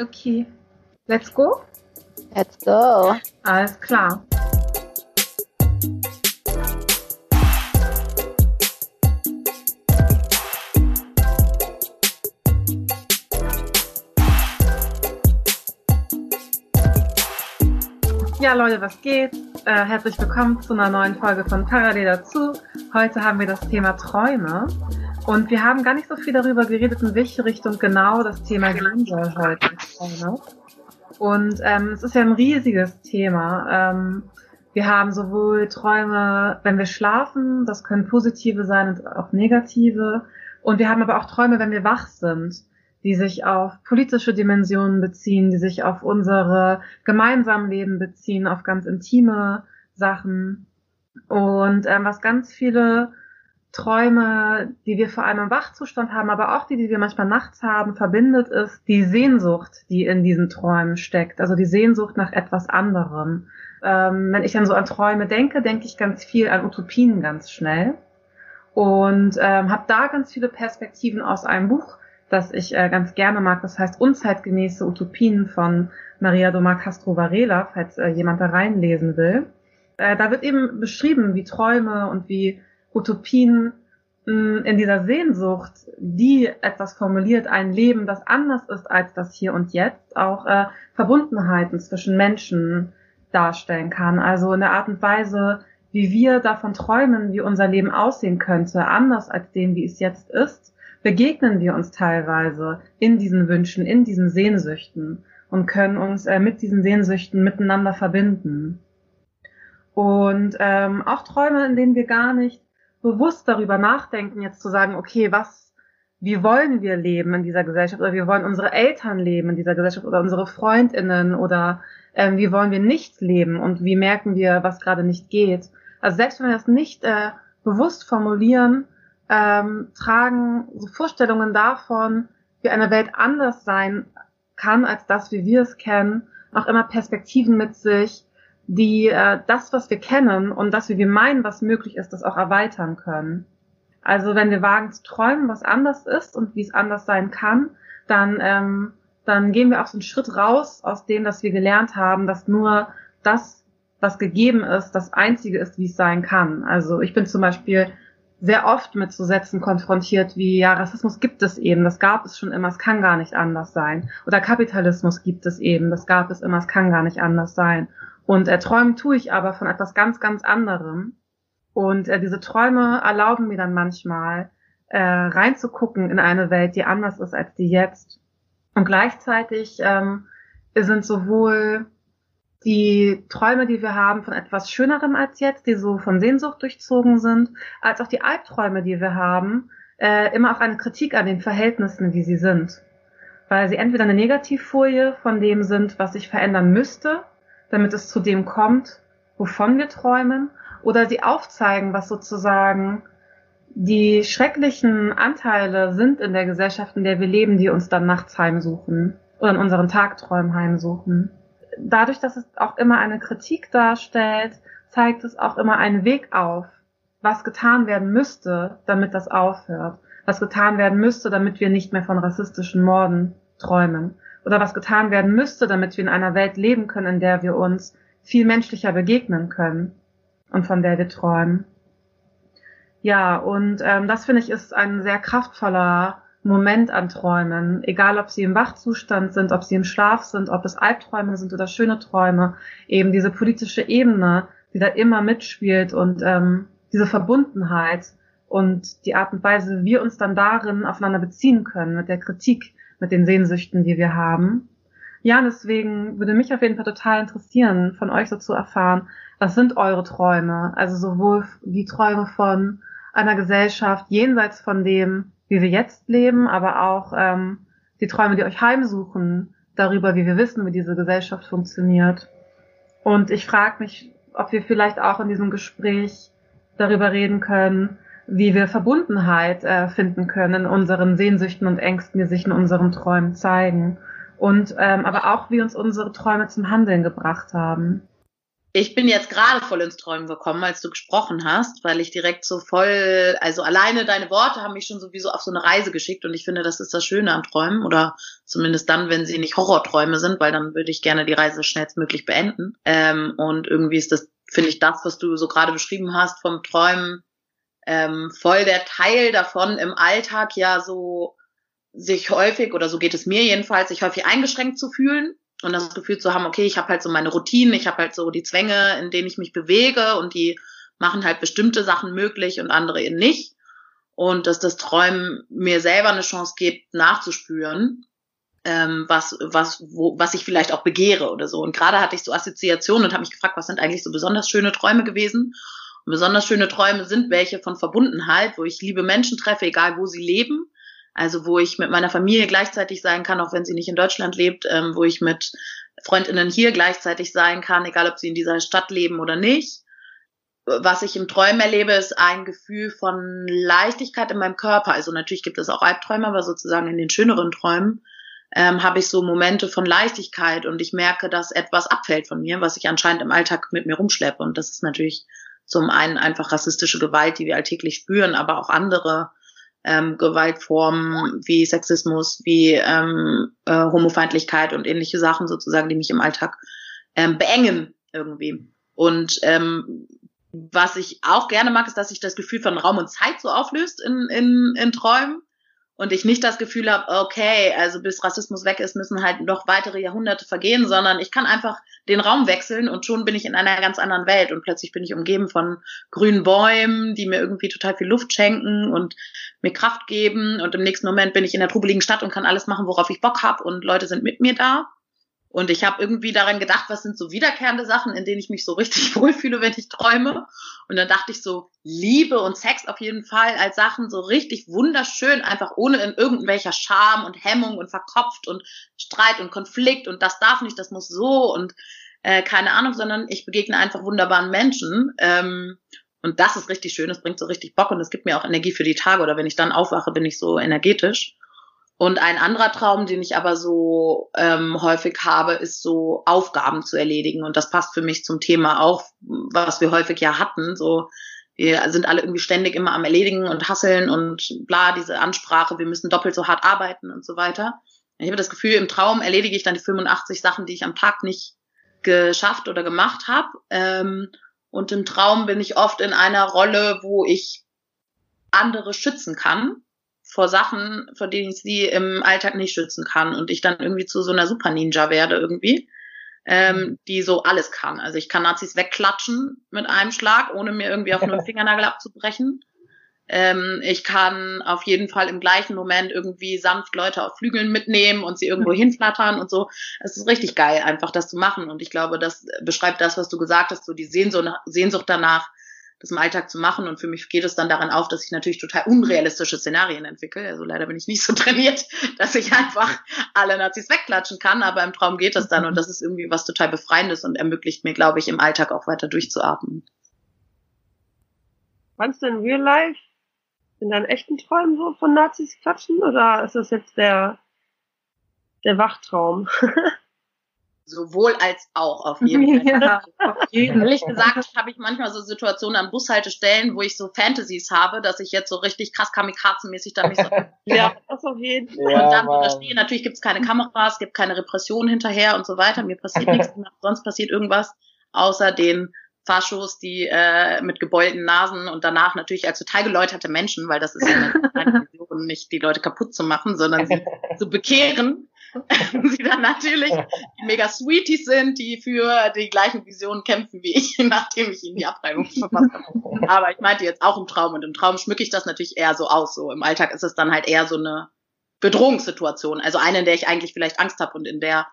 okay. Let's go? Let's go. Alles klar. Ja, Leute, was geht? Äh, herzlich willkommen zu einer neuen Folge von Parallel dazu. Heute haben wir das Thema Träume. Und wir haben gar nicht so viel darüber geredet, in welche Richtung genau das Thema gehen soll heute. Und ähm, es ist ja ein riesiges Thema. Ähm, wir haben sowohl Träume, wenn wir schlafen, das können positive sein und auch negative. Und wir haben aber auch Träume, wenn wir wach sind die sich auf politische Dimensionen beziehen, die sich auf unsere gemeinsamen Leben beziehen, auf ganz intime Sachen. Und ähm, was ganz viele Träume, die wir vor allem im Wachzustand haben, aber auch die, die wir manchmal nachts haben, verbindet, ist die Sehnsucht, die in diesen Träumen steckt. Also die Sehnsucht nach etwas anderem. Ähm, wenn ich dann so an Träume denke, denke ich ganz viel an Utopien ganz schnell und ähm, habe da ganz viele Perspektiven aus einem Buch das ich äh, ganz gerne mag. Das heißt Unzeitgemäße Utopien von Maria Doma Castro Varela, falls äh, jemand da reinlesen will. Äh, da wird eben beschrieben, wie Träume und wie Utopien mh, in dieser Sehnsucht, die etwas formuliert, ein Leben, das anders ist als das Hier und Jetzt, auch äh, Verbundenheiten zwischen Menschen darstellen kann. Also in der Art und Weise, wie wir davon träumen, wie unser Leben aussehen könnte, anders als dem, wie es jetzt ist begegnen wir uns teilweise in diesen Wünschen, in diesen Sehnsüchten und können uns äh, mit diesen Sehnsüchten miteinander verbinden. Und ähm, auch Träume, in denen wir gar nicht bewusst darüber nachdenken, jetzt zu sagen, okay, was, wie wollen wir leben in dieser Gesellschaft oder wie wollen unsere Eltern leben in dieser Gesellschaft oder unsere Freundinnen oder ähm, wie wollen wir nicht leben und wie merken wir, was gerade nicht geht. Also selbst wenn wir das nicht äh, bewusst formulieren, ähm, tragen so Vorstellungen davon, wie eine Welt anders sein kann als das, wie wir es kennen, auch immer Perspektiven mit sich, die äh, das, was wir kennen und das, wie wir meinen, was möglich ist, das auch erweitern können. Also wenn wir wagen zu träumen, was anders ist und wie es anders sein kann, dann, ähm, dann gehen wir auch so einen Schritt raus aus dem, dass wir gelernt haben, dass nur das, was gegeben ist, das Einzige ist, wie es sein kann. Also ich bin zum Beispiel sehr oft mit so Sätzen konfrontiert wie, ja, Rassismus gibt es eben, das gab es schon immer, es kann gar nicht anders sein. Oder Kapitalismus gibt es eben, das gab es immer, es kann gar nicht anders sein. Und äh, träumen tue ich aber von etwas ganz, ganz anderem. Und äh, diese Träume erlauben mir dann manchmal, äh, reinzugucken in eine Welt, die anders ist als die jetzt. Und gleichzeitig ähm, sind sowohl die Träume, die wir haben von etwas Schönerem als jetzt, die so von Sehnsucht durchzogen sind, als auch die Albträume, die wir haben, äh, immer auch eine Kritik an den Verhältnissen, wie sie sind. Weil sie entweder eine Negativfolie von dem sind, was sich verändern müsste, damit es zu dem kommt, wovon wir träumen, oder sie aufzeigen, was sozusagen die schrecklichen Anteile sind in der Gesellschaft, in der wir leben, die uns dann nachts heimsuchen oder in unseren Tagträumen heimsuchen dadurch, dass es auch immer eine Kritik darstellt, zeigt es auch immer einen Weg auf, was getan werden müsste, damit das aufhört. Was getan werden müsste, damit wir nicht mehr von rassistischen Morden träumen. Oder was getan werden müsste, damit wir in einer Welt leben können, in der wir uns viel menschlicher begegnen können und von der wir träumen. Ja, und ähm, das finde ich ist ein sehr kraftvoller Moment an Träumen, egal ob sie im Wachzustand sind, ob sie im Schlaf sind, ob es Albträume sind oder schöne Träume, eben diese politische Ebene, die da immer mitspielt und ähm, diese Verbundenheit und die Art und Weise, wie wir uns dann darin aufeinander beziehen können, mit der Kritik, mit den Sehnsüchten, die wir haben. Ja, deswegen würde mich auf jeden Fall total interessieren, von euch so zu erfahren, was sind eure Träume? Also sowohl die Träume von einer Gesellschaft jenseits von dem, wie wir jetzt leben, aber auch ähm, die Träume, die euch heimsuchen, darüber, wie wir wissen, wie diese Gesellschaft funktioniert. Und ich frage mich, ob wir vielleicht auch in diesem Gespräch darüber reden können, wie wir Verbundenheit äh, finden können unseren Sehnsüchten und Ängsten, die sich in unseren Träumen zeigen. Und ähm, aber auch, wie uns unsere Träume zum Handeln gebracht haben. ich bin jetzt gerade voll ins Träumen gekommen, als du gesprochen hast, weil ich direkt so voll, also alleine deine Worte haben mich schon sowieso auf so eine Reise geschickt und ich finde, das ist das Schöne an Träumen oder zumindest dann, wenn sie nicht Horrorträume sind, weil dann würde ich gerne die Reise schnellstmöglich beenden. Ähm, und irgendwie ist das, finde ich, das, was du so gerade beschrieben hast vom Träumen, ähm, voll der Teil davon im Alltag ja so sich häufig, oder so geht es mir jedenfalls, sich häufig eingeschränkt zu fühlen und das Gefühl zu haben, okay, ich habe halt so meine Routinen, ich habe halt so die Zwänge, in denen ich mich bewege und die machen halt bestimmte Sachen möglich und andere eben nicht. Und dass das Träumen mir selber eine Chance gibt, nachzuspüren, ähm, was, was, wo, was ich vielleicht auch begehre oder so. Und gerade hatte ich so Assoziationen und habe mich gefragt, was sind eigentlich so besonders schöne Träume gewesen? Und besonders schöne Träume sind welche von Verbundenheit, wo ich liebe Menschen treffe, egal wo sie leben also wo ich mit meiner Familie gleichzeitig sein kann, auch wenn sie nicht in Deutschland lebt, ähm, wo ich mit Freundinnen hier gleichzeitig sein kann, egal ob sie in dieser Stadt leben oder nicht. Was ich im Träumen erlebe, ist ein Gefühl von Leichtigkeit in meinem Körper. Also natürlich gibt es auch Albträume, aber sozusagen in den schöneren Träumen ähm, habe ich so Momente von Leichtigkeit und ich merke, dass etwas abfällt von mir, was ich anscheinend im Alltag mit mir rumschleppe. Und das ist natürlich zum einen einfach rassistische Gewalt, die wir alltäglich spüren, aber auch andere ähm, Gewaltformen wie Sexismus, wie ähm, äh, Homofeindlichkeit und ähnliche Sachen sozusagen, die mich im Alltag ähm, beengen irgendwie. Und ähm, was ich auch gerne mag, ist, dass sich das Gefühl von Raum und Zeit so auflöst in, in, in Träumen und ich nicht das Gefühl habe, okay, also bis Rassismus weg ist, müssen halt noch weitere Jahrhunderte vergehen, sondern ich kann einfach den Raum wechseln und schon bin ich in einer ganz anderen Welt. Und plötzlich bin ich umgeben von grünen Bäumen, die mir irgendwie total viel Luft schenken und mir Kraft geben. Und im nächsten Moment bin ich in der trubeligen Stadt und kann alles machen, worauf ich Bock habe und Leute sind mit mir da und ich habe irgendwie daran gedacht, was sind so wiederkehrende Sachen, in denen ich mich so richtig wohlfühle, wenn ich träume. Und dann dachte ich so, Liebe und Sex auf jeden Fall als Sachen so richtig wunderschön, einfach ohne in irgendwelcher Scham und Hemmung und verkopft und Streit und Konflikt und das darf nicht, das muss so und äh, keine Ahnung, sondern ich begegne einfach wunderbaren Menschen. Ähm, und das ist richtig schön, es bringt so richtig Bock und es gibt mir auch Energie für die Tage oder wenn ich dann aufwache, bin ich so energetisch. Und ein anderer Traum, den ich aber so ähm, häufig habe, ist so Aufgaben zu erledigen. Und das passt für mich zum Thema auch, was wir häufig ja hatten. So, wir sind alle irgendwie ständig immer am Erledigen und Hasseln und bla, diese Ansprache, wir müssen doppelt so hart arbeiten und so weiter. Ich habe das Gefühl, im Traum erledige ich dann die 85 Sachen, die ich am Tag nicht geschafft oder gemacht habe. Ähm, und im Traum bin ich oft in einer Rolle, wo ich andere schützen kann vor Sachen, vor denen ich sie im Alltag nicht schützen kann und ich dann irgendwie zu so einer Super Ninja werde irgendwie, ähm, mhm. die so alles kann. Also ich kann Nazis wegklatschen mit einem Schlag, ohne mir irgendwie auf einen Fingernagel abzubrechen. Ähm, ich kann auf jeden Fall im gleichen Moment irgendwie sanft Leute auf Flügeln mitnehmen und sie irgendwo mhm. hinflattern und so. Es ist richtig geil, einfach das zu machen. Und ich glaube, das beschreibt das, was du gesagt hast, so die Sehnsucht, Sehnsucht danach, das im Alltag zu machen. Und für mich geht es dann daran auf, dass ich natürlich total unrealistische Szenarien entwickle. Also leider bin ich nicht so trainiert, dass ich einfach alle Nazis wegklatschen kann, aber im Traum geht das dann und das ist irgendwie was total Befreiendes und ermöglicht mir, glaube ich, im Alltag auch weiter durchzuatmen. Meinst du in Real Life in deinen echten Träumen so von Nazis klatschen oder ist das jetzt der, der Wachtraum? Sowohl als auch auf jeden Fall. Ja, auf jeden Ehrlich gesagt habe ich manchmal so Situationen an Bushaltestellen, wo ich so Fantasies habe, dass ich jetzt so richtig krass kamikazenmäßig da mich so Ja, das auf jeden Fall. Ja, und dann da stehe. Natürlich gibt es keine Kameras, es gibt keine Repression hinterher und so weiter. Mir passiert nichts, sonst passiert irgendwas, außer den Faschos, die äh, mit gebeulten Nasen und danach natürlich als total geläuterte Menschen, weil das ist ja eine Vision, nicht die Leute kaputt zu machen, sondern sie zu bekehren sie dann natürlich die mega Sweeties sind, die für die gleichen Visionen kämpfen wie ich, nachdem ich ihnen die Abreibung verpasst habe. Aber ich meinte jetzt auch im Traum und im Traum schmücke ich das natürlich eher so aus. So im Alltag ist es dann halt eher so eine Bedrohungssituation, also eine, in der ich eigentlich vielleicht Angst habe und in der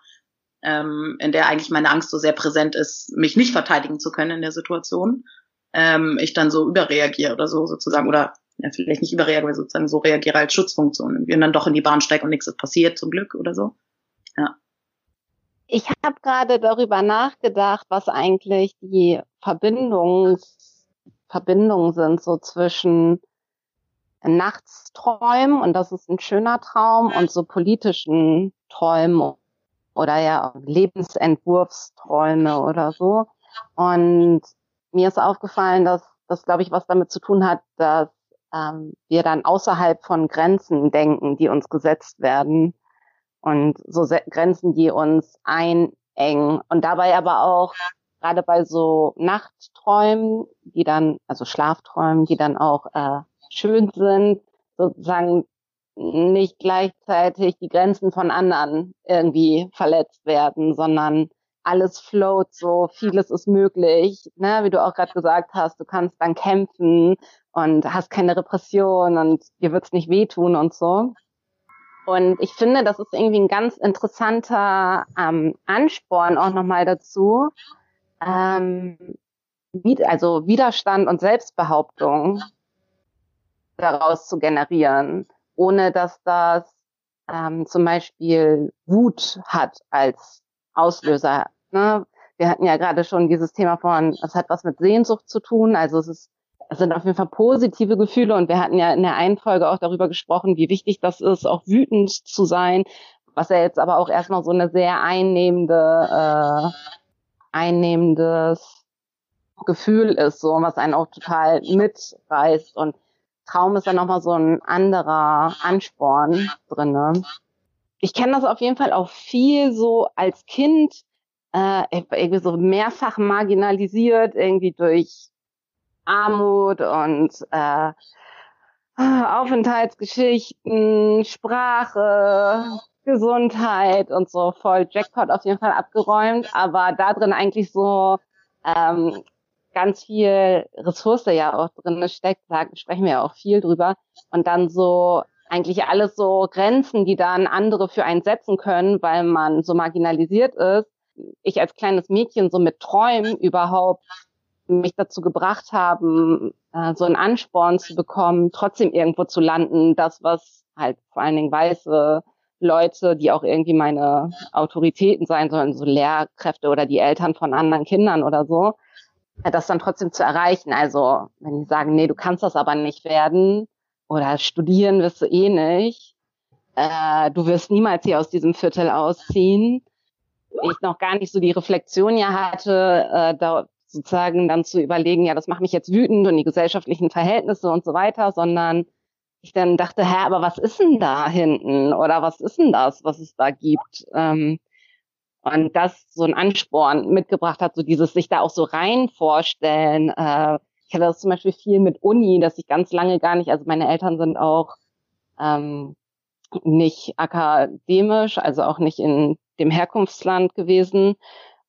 ähm, in der eigentlich meine Angst so sehr präsent ist, mich nicht verteidigen zu können in der Situation, ähm, ich dann so überreagiere oder so sozusagen oder ja, vielleicht nicht überreagiere, aber sozusagen so reagiere als Schutzfunktion und dann doch in die Bahn steige und nichts ist passiert, zum Glück oder so. Ja. Ich habe gerade darüber nachgedacht, was eigentlich die Verbindungs Verbindungen sind so zwischen Nachtsträumen und das ist ein schöner Traum und so politischen Träumen oder ja Lebensentwurfsträume oder so. Und mir ist aufgefallen, dass das, glaube ich, was damit zu tun hat, dass ähm, wir dann außerhalb von Grenzen denken, die uns gesetzt werden. Und so Grenzen, die uns einengen. Und dabei aber auch gerade bei so Nachtträumen, die dann, also Schlafträumen, die dann auch äh, schön sind, sozusagen nicht gleichzeitig die Grenzen von anderen irgendwie verletzt werden, sondern alles float so, vieles ist möglich, ne, wie du auch gerade gesagt hast, du kannst dann kämpfen und hast keine Repression und dir wird's nicht wehtun und so. Und ich finde, das ist irgendwie ein ganz interessanter ähm, Ansporn auch nochmal dazu, ähm, wie, also Widerstand und Selbstbehauptung daraus zu generieren, ohne dass das ähm, zum Beispiel Wut hat als Auslöser. Ne? Wir hatten ja gerade schon dieses Thema von, es hat was mit Sehnsucht zu tun, also es ist es sind auf jeden Fall positive Gefühle und wir hatten ja in der einen Folge auch darüber gesprochen, wie wichtig das ist, auch wütend zu sein, was ja jetzt aber auch erstmal so eine sehr einnehmende, äh, einnehmendes Gefühl ist, so was einen auch total mitreißt und Traum ist dann nochmal so ein anderer Ansporn drinne. Ich kenne das auf jeden Fall auch viel so als Kind, äh, irgendwie so mehrfach marginalisiert, irgendwie durch Armut und äh, Aufenthaltsgeschichten, Sprache, Gesundheit und so voll Jackpot auf jeden Fall abgeräumt, aber da drin eigentlich so ähm, ganz viel Ressource ja auch drin steckt, sagen, sprechen wir ja auch viel drüber und dann so eigentlich alles so Grenzen, die dann andere für einen setzen können, weil man so marginalisiert ist. Ich als kleines Mädchen so mit Träumen überhaupt mich dazu gebracht haben, äh, so einen Ansporn zu bekommen, trotzdem irgendwo zu landen, das, was halt vor allen Dingen weiße Leute, die auch irgendwie meine Autoritäten sein sollen, so Lehrkräfte oder die Eltern von anderen Kindern oder so, äh, das dann trotzdem zu erreichen. Also wenn die sagen, nee, du kannst das aber nicht werden oder studieren wirst du eh nicht, äh, du wirst niemals hier aus diesem Viertel ausziehen, ich noch gar nicht so die Reflexion ja hatte, äh, da sozusagen dann zu überlegen, ja, das macht mich jetzt wütend und die gesellschaftlichen Verhältnisse und so weiter, sondern ich dann dachte, hä, aber was ist denn da hinten? Oder was ist denn das, was es da gibt? Ähm, und das so ein Ansporn mitgebracht hat, so dieses sich da auch so rein vorstellen. Äh, ich hatte das zum Beispiel viel mit Uni, dass ich ganz lange gar nicht, also meine Eltern sind auch ähm, nicht akademisch, also auch nicht in dem Herkunftsland gewesen.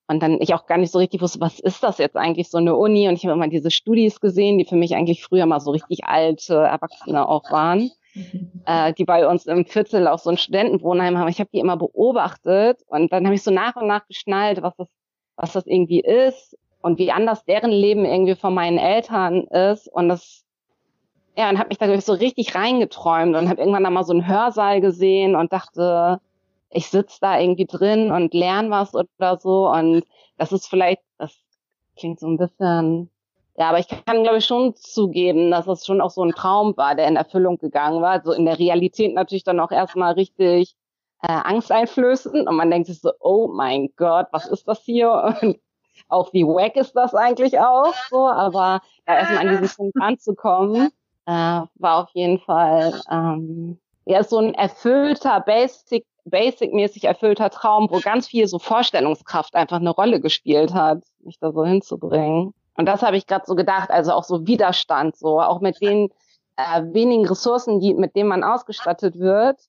Und dann ich auch gar nicht so richtig wusste, was ist das jetzt eigentlich so eine Uni? Und ich habe immer diese Studis gesehen, die für mich eigentlich früher mal so richtig alte Erwachsene auch waren, mhm. äh, die bei uns im Viertel auch so ein Studentenwohnheim haben. Ich habe die immer beobachtet und dann habe ich so nach und nach geschnallt, was das, was das irgendwie ist und wie anders deren Leben irgendwie von meinen Eltern ist. Und das, ja, und habe mich da so richtig reingeträumt und habe irgendwann dann mal so einen Hörsaal gesehen und dachte, ich sitze da irgendwie drin und lerne was oder so. Und das ist vielleicht, das klingt so ein bisschen, ja, aber ich kann, glaube ich, schon zugeben, dass das schon auch so ein Traum war, der in Erfüllung gegangen war. So in der Realität natürlich dann auch erstmal richtig äh, angsteinflößend. Und man denkt sich so, oh mein Gott, was ist das hier? Und auch wie wack ist das eigentlich auch so. Aber ja, erstmal an diesen Punkt anzukommen, äh, war auf jeden Fall ähm, ja so ein erfüllter Basic basic-mäßig erfüllter Traum, wo ganz viel so Vorstellungskraft einfach eine Rolle gespielt hat, mich da so hinzubringen. Und das habe ich gerade so gedacht, also auch so Widerstand, so auch mit den äh, wenigen Ressourcen, die, mit denen man ausgestattet wird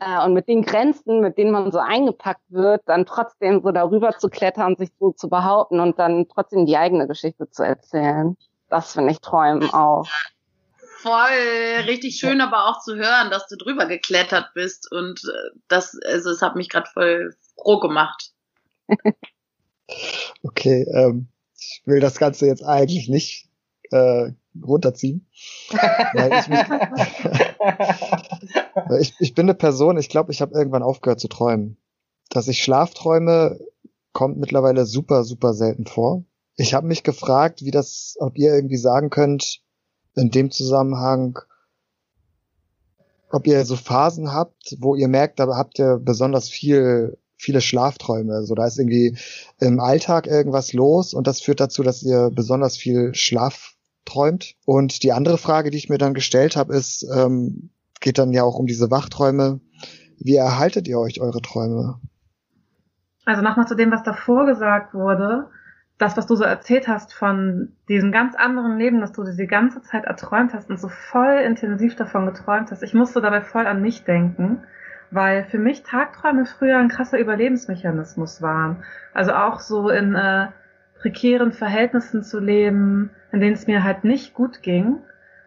äh, und mit den Grenzen, mit denen man so eingepackt wird, dann trotzdem so darüber zu klettern, sich so zu behaupten und dann trotzdem die eigene Geschichte zu erzählen. Das finde ich Träumen auch voll richtig schön, aber auch zu hören, dass du drüber geklettert bist und äh, das, also es hat mich gerade voll froh gemacht. okay, ähm, ich will das Ganze jetzt eigentlich nicht äh, runterziehen, weil ich, mich, ich, ich bin eine Person, ich glaube, ich habe irgendwann aufgehört zu träumen. Dass ich Schlafträume, kommt mittlerweile super, super selten vor. Ich habe mich gefragt, wie das, ob ihr irgendwie sagen könnt, in dem Zusammenhang, ob ihr so Phasen habt, wo ihr merkt, da habt ihr besonders viel viele Schlafträume. So, da ist irgendwie im Alltag irgendwas los und das führt dazu, dass ihr besonders viel Schlaf träumt. Und die andere Frage, die ich mir dann gestellt habe, ist, ähm, geht dann ja auch um diese Wachträume. Wie erhaltet ihr euch eure Träume? Also nochmal zu dem, was davor gesagt wurde. Das, was du so erzählt hast von diesem ganz anderen Leben, dass du die ganze Zeit erträumt hast und so voll intensiv davon geträumt hast. Ich musste dabei voll an mich denken, weil für mich Tagträume früher ein krasser Überlebensmechanismus waren. Also auch so in äh, prekären Verhältnissen zu leben, in denen es mir halt nicht gut ging.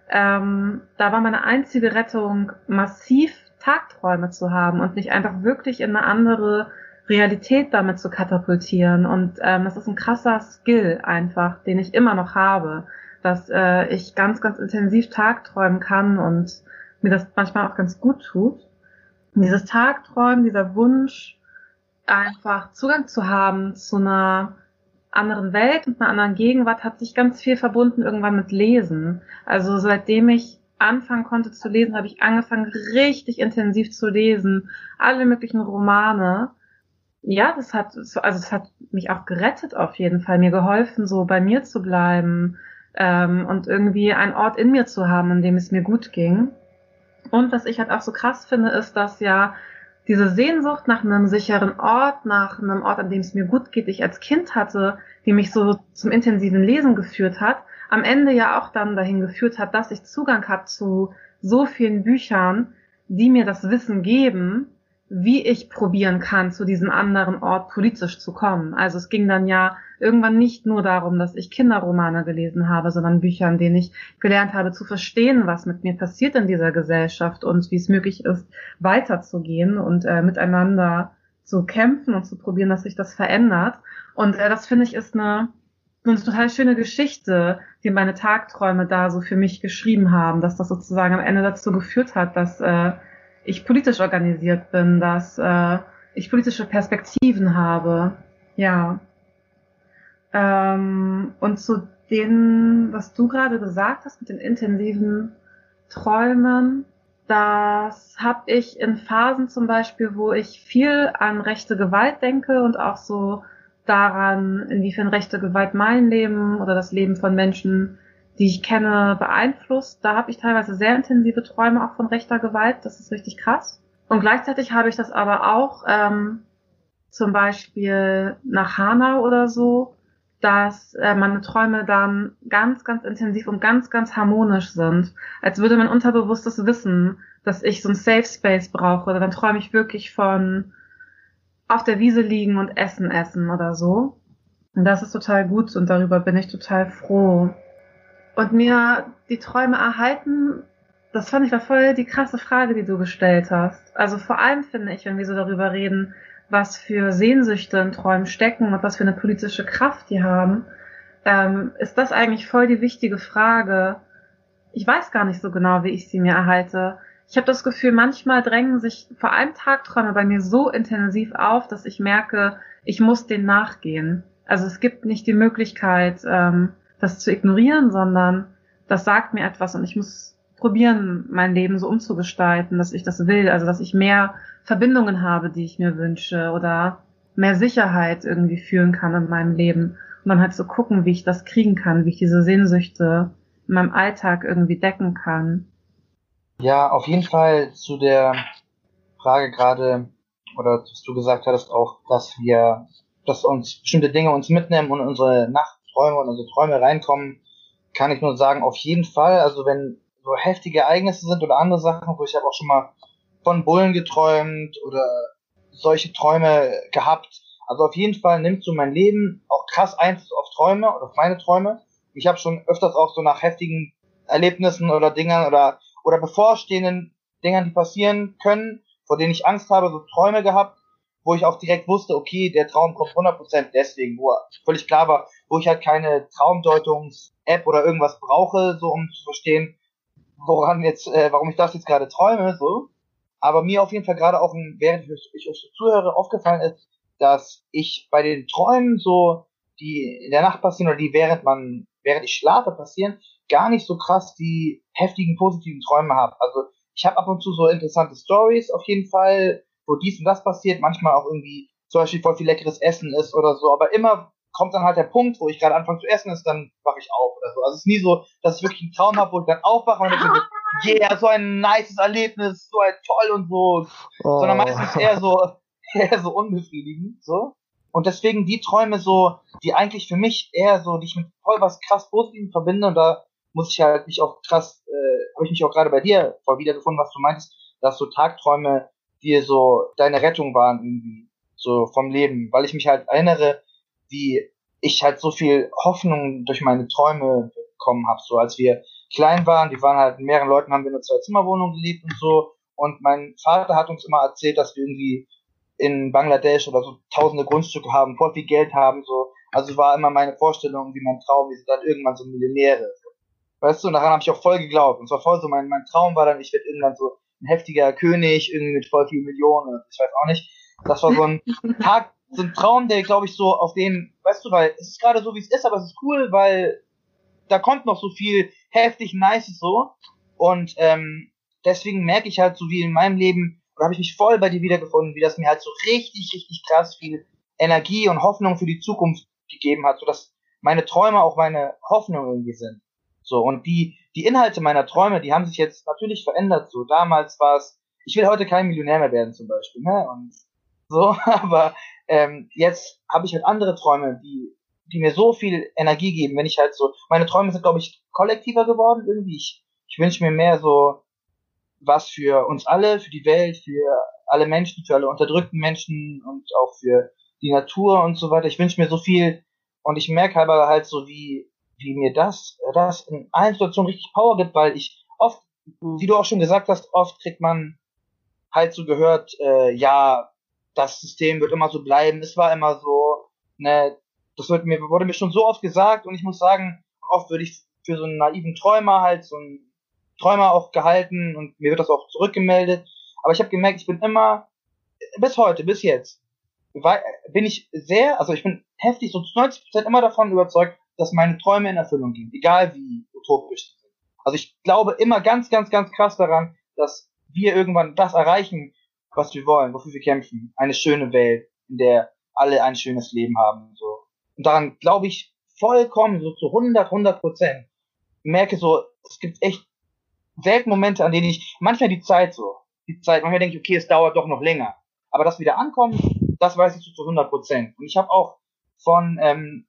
Ähm, da war meine einzige Rettung, massiv Tagträume zu haben und mich einfach wirklich in eine andere Realität damit zu katapultieren. Und ähm, das ist ein krasser Skill einfach, den ich immer noch habe, dass äh, ich ganz, ganz intensiv Tagträumen kann und mir das manchmal auch ganz gut tut. Und dieses Tagträumen, dieser Wunsch, einfach Zugang zu haben zu einer anderen Welt und einer anderen Gegenwart hat sich ganz viel verbunden irgendwann mit Lesen. Also seitdem ich anfangen konnte zu lesen, habe ich angefangen, richtig intensiv zu lesen. Alle möglichen Romane. Ja, das hat, also das hat mich auch gerettet auf jeden Fall, mir geholfen, so bei mir zu bleiben ähm, und irgendwie einen Ort in mir zu haben, in dem es mir gut ging. Und was ich halt auch so krass finde, ist, dass ja diese Sehnsucht nach einem sicheren Ort, nach einem Ort, an dem es mir gut geht, ich als Kind hatte, die mich so zum intensiven Lesen geführt hat, am Ende ja auch dann dahin geführt hat, dass ich Zugang habe zu so vielen Büchern, die mir das Wissen geben, wie ich probieren kann, zu diesem anderen Ort politisch zu kommen. Also es ging dann ja irgendwann nicht nur darum, dass ich Kinderromane gelesen habe, sondern Bücher, in denen ich gelernt habe zu verstehen, was mit mir passiert in dieser Gesellschaft und wie es möglich ist, weiterzugehen und äh, miteinander zu kämpfen und zu probieren, dass sich das verändert. Und äh, das finde ich ist eine, eine total schöne Geschichte, die meine Tagträume da so für mich geschrieben haben, dass das sozusagen am Ende dazu geführt hat, dass äh, ich politisch organisiert bin, dass äh, ich politische Perspektiven habe. Ja. Ähm, und zu den, was du gerade gesagt hast mit den intensiven Träumen, das habe ich in Phasen zum Beispiel, wo ich viel an rechte Gewalt denke und auch so daran, inwiefern rechte Gewalt mein Leben oder das Leben von Menschen die ich kenne, beeinflusst. Da habe ich teilweise sehr intensive Träume auch von rechter Gewalt. Das ist richtig krass. Und gleichzeitig habe ich das aber auch ähm, zum Beispiel nach Hanau oder so, dass äh, meine Träume dann ganz, ganz intensiv und ganz, ganz harmonisch sind. Als würde mein Unterbewusstes wissen, dass ich so ein Safe Space brauche. Dann träume ich wirklich von auf der Wiese liegen und Essen essen oder so. Und das ist total gut und darüber bin ich total froh und mir die Träume erhalten, das fand ich war voll die krasse Frage, die du gestellt hast. Also vor allem finde ich, wenn wir so darüber reden, was für Sehnsüchte in Träumen stecken und was für eine politische Kraft die haben, ähm, ist das eigentlich voll die wichtige Frage. Ich weiß gar nicht so genau, wie ich sie mir erhalte. Ich habe das Gefühl, manchmal drängen sich vor allem Tagträume bei mir so intensiv auf, dass ich merke, ich muss denen nachgehen. Also es gibt nicht die Möglichkeit, ähm, das zu ignorieren, sondern das sagt mir etwas und ich muss probieren, mein Leben so umzugestalten, dass ich das will, also dass ich mehr Verbindungen habe, die ich mir wünsche oder mehr Sicherheit irgendwie fühlen kann in meinem Leben und dann halt so gucken, wie ich das kriegen kann, wie ich diese Sehnsüchte in meinem Alltag irgendwie decken kann. Ja, auf jeden Fall zu der Frage gerade, oder was du gesagt hattest auch, dass wir, dass uns bestimmte Dinge uns mitnehmen und unsere Nacht Träume und unsere Träume reinkommen, kann ich nur sagen, auf jeden Fall. Also wenn so heftige Ereignisse sind oder andere Sachen, wo ich habe auch schon mal von Bullen geträumt oder solche Träume gehabt. Also auf jeden Fall nimmt so mein Leben auch krass Einfluss auf Träume oder auf meine Träume. Ich habe schon öfters auch so nach heftigen Erlebnissen oder Dingern oder oder bevorstehenden Dingern, die passieren können, vor denen ich Angst habe, so Träume gehabt, wo ich auch direkt wusste, okay, der Traum kommt 100% deswegen, wo völlig klar war, wo ich halt keine Traumdeutungs-App oder irgendwas brauche, so um zu verstehen, woran jetzt, äh, warum ich das jetzt gerade träume, so. Aber mir auf jeden Fall gerade auch, während ich, euch zuhöre, aufgefallen ist, dass ich bei den Träumen so, die in der Nacht passieren oder die während man, während ich schlafe passieren, gar nicht so krass die heftigen positiven Träume habe. Also ich habe ab und zu so interessante Stories auf jeden Fall, wo dies und das passiert, manchmal auch irgendwie zum Beispiel voll viel leckeres Essen ist oder so, aber immer kommt dann halt der Punkt, wo ich gerade anfange zu essen ist, dann wache ich auf oder so. Also es ist nie so, dass ich wirklich einen Traum habe, wo ich dann aufwache und denke, yeah, so ein nices Erlebnis, so ein toll und so, oh. sondern meistens eher so, eher so unbefriedigend, so. Und deswegen die Träume so, die eigentlich für mich eher so, die ich mit voll was krass Positivem verbinde und da muss ich halt mich auch krass, äh, habe ich mich auch gerade bei dir voll wiedergefunden, was du meintest, dass so Tagträume dir so deine Rettung waren irgendwie, so vom Leben, weil ich mich halt erinnere, wie ich halt so viel Hoffnung durch meine Träume bekommen habe, so als wir klein waren, die waren halt mit mehreren Leuten, haben wir in einer Zwei-Zimmer-Wohnung gelebt und so und mein Vater hat uns immer erzählt, dass wir irgendwie in Bangladesch oder so tausende Grundstücke haben, voll viel Geld haben, so. Also war immer meine Vorstellung, wie mein Traum, wir sind dann irgendwann so Millionäre. Weißt du, und daran habe ich auch voll geglaubt. Und zwar voll so, mein, mein Traum war dann, ich werde irgendwann so ein heftiger König, irgendwie mit voll vielen Millionen, ich weiß auch nicht. Das war so ein Tag, so ein Traum, der, glaube ich, so auf den, weißt du, weil es ist gerade so, wie es ist, aber es ist cool, weil da kommt noch so viel heftig Nices so. Und ähm, deswegen merke ich halt so wie in meinem Leben, und habe ich mich voll bei dir wiedergefunden, wie das mir halt so richtig, richtig krass viel Energie und Hoffnung für die Zukunft gegeben hat, so dass meine Träume auch meine Hoffnung irgendwie sind. So, und die, die Inhalte meiner Träume, die haben sich jetzt natürlich verändert. So, damals war es, ich will heute kein Millionär mehr werden zum Beispiel, ne? Und so, aber ähm, jetzt habe ich halt andere Träume, die, die mir so viel Energie geben, wenn ich halt so, meine Träume sind, glaube ich, kollektiver geworden irgendwie. Ich, ich wünsche mir mehr so, was für uns alle, für die Welt, für alle Menschen, für alle unterdrückten Menschen und auch für die Natur und so weiter. Ich wünsche mir so viel und ich merke aber halt so, wie, wie mir das, das in allen Situationen richtig Power gibt, weil ich oft, mhm. wie du auch schon gesagt hast, oft kriegt man halt so gehört, äh, ja, das System wird immer so bleiben, es war immer so, ne, das wird mir, wurde mir schon so oft gesagt und ich muss sagen, oft würde ich für so einen naiven Träumer halt so ein Träume auch gehalten und mir wird das auch zurückgemeldet. Aber ich habe gemerkt, ich bin immer, bis heute, bis jetzt, bin ich sehr, also ich bin heftig, so zu 90% immer davon überzeugt, dass meine Träume in Erfüllung gehen, egal wie utopisch sie sind. Also ich glaube immer ganz, ganz, ganz krass daran, dass wir irgendwann das erreichen, was wir wollen, wofür wir kämpfen. Eine schöne Welt, in der alle ein schönes Leben haben. So. Und daran glaube ich vollkommen, so zu 100, 100 Prozent. Merke so, es gibt echt selten Momente, an denen ich, manchmal die Zeit so, die Zeit, manchmal denke ich, okay, es dauert doch noch länger. Aber das wieder ankommt, das weiß ich zu 100 Prozent. Und ich habe auch von ähm,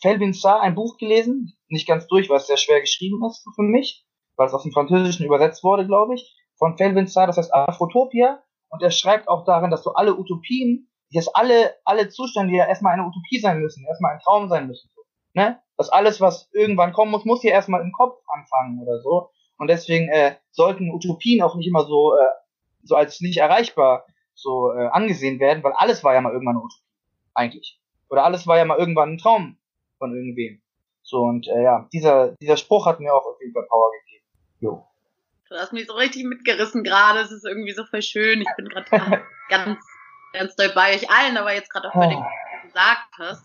Felvin Saar ein Buch gelesen, nicht ganz durch, weil es sehr schwer geschrieben ist für mich, weil es aus dem Französischen übersetzt wurde, glaube ich, von Felvin Saar, das heißt Afrotopia. Und er schreibt auch darin, dass so alle Utopien, dass alle, alle Zustände ja erstmal eine Utopie sein müssen, erstmal ein Traum sein müssen. Ne? Dass alles, was irgendwann kommen muss, muss hier erstmal im Kopf anfangen oder so. Und deswegen äh, sollten Utopien auch nicht immer so, äh, so als nicht erreichbar so äh, angesehen werden, weil alles war ja mal irgendwann eine Utopie. Eigentlich. Oder alles war ja mal irgendwann ein Traum von irgendwem. So, und äh, ja, dieser, dieser Spruch hat mir auch auf jeden Fall Power gegeben. Jo. Du hast mich so richtig mitgerissen gerade. Es ist irgendwie so voll schön. Ich bin gerade ganz, ganz doll bei euch allen, aber jetzt gerade auch bei dem, was du gesagt hast.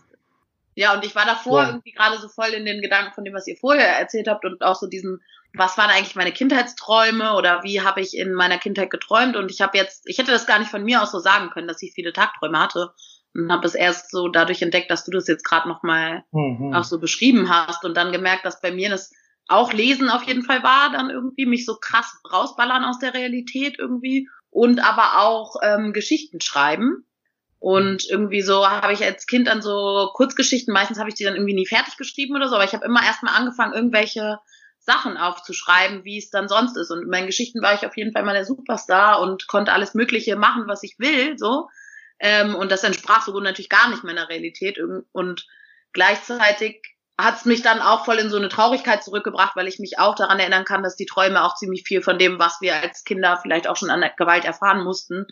Ja, und ich war davor ja. irgendwie gerade so voll in den Gedanken von dem, was ihr vorher erzählt habt und auch so diesen was waren eigentlich meine Kindheitsträume oder wie habe ich in meiner Kindheit geträumt und ich habe jetzt, ich hätte das gar nicht von mir aus so sagen können, dass ich viele Tagträume hatte und habe es erst so dadurch entdeckt, dass du das jetzt gerade nochmal mhm. auch so beschrieben hast und dann gemerkt, dass bei mir das auch Lesen auf jeden Fall war, dann irgendwie mich so krass rausballern aus der Realität irgendwie und aber auch ähm, Geschichten schreiben. Und irgendwie so habe ich als Kind dann so Kurzgeschichten, meistens habe ich die dann irgendwie nie fertig geschrieben oder so, aber ich habe immer erstmal angefangen, irgendwelche Sachen aufzuschreiben, wie es dann sonst ist. Und in meinen Geschichten war ich auf jeden Fall mal der Superstar und konnte alles Mögliche machen, was ich will, so. Ähm, und das entsprach so natürlich gar nicht meiner Realität. Und gleichzeitig hat es mich dann auch voll in so eine Traurigkeit zurückgebracht, weil ich mich auch daran erinnern kann, dass die Träume auch ziemlich viel von dem, was wir als Kinder vielleicht auch schon an Gewalt erfahren mussten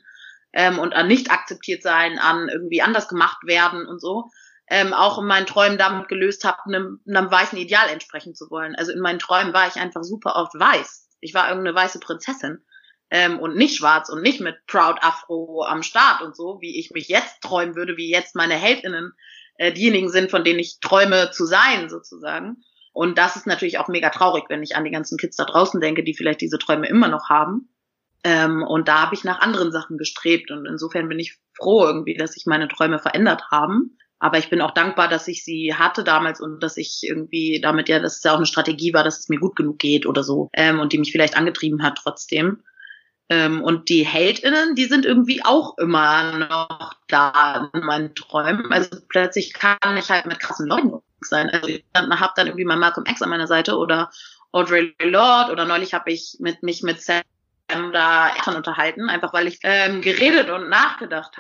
ähm, und an nicht akzeptiert sein, an irgendwie anders gemacht werden und so, ähm, auch in meinen Träumen damit gelöst habe, einem, einem weißen Ideal entsprechen zu wollen. Also in meinen Träumen war ich einfach super oft weiß. Ich war irgendeine weiße Prinzessin ähm, und nicht schwarz und nicht mit Proud Afro am Start und so, wie ich mich jetzt träumen würde, wie jetzt meine Heldinnen äh, diejenigen sind, von denen ich träume zu sein, sozusagen. Und das ist natürlich auch mega traurig, wenn ich an die ganzen Kids da draußen denke, die vielleicht diese Träume immer noch haben. Ähm, und da habe ich nach anderen Sachen gestrebt. Und insofern bin ich froh irgendwie, dass sich meine Träume verändert haben. Aber ich bin auch dankbar, dass ich sie hatte damals und dass ich irgendwie damit ja, dass es ja auch eine Strategie war, dass es mir gut genug geht oder so. Ähm, und die mich vielleicht angetrieben hat trotzdem. Ähm, und die HeldInnen, die sind irgendwie auch immer noch da in meinen Träumen. Also plötzlich kann ich halt mit krassen Leuten sein. Also ich habe dann irgendwie mal Malcolm X an meiner Seite oder Audrey Lorde oder neulich habe ich mit mich mit Sam da Eltern unterhalten, einfach weil ich ähm, geredet und nachgedacht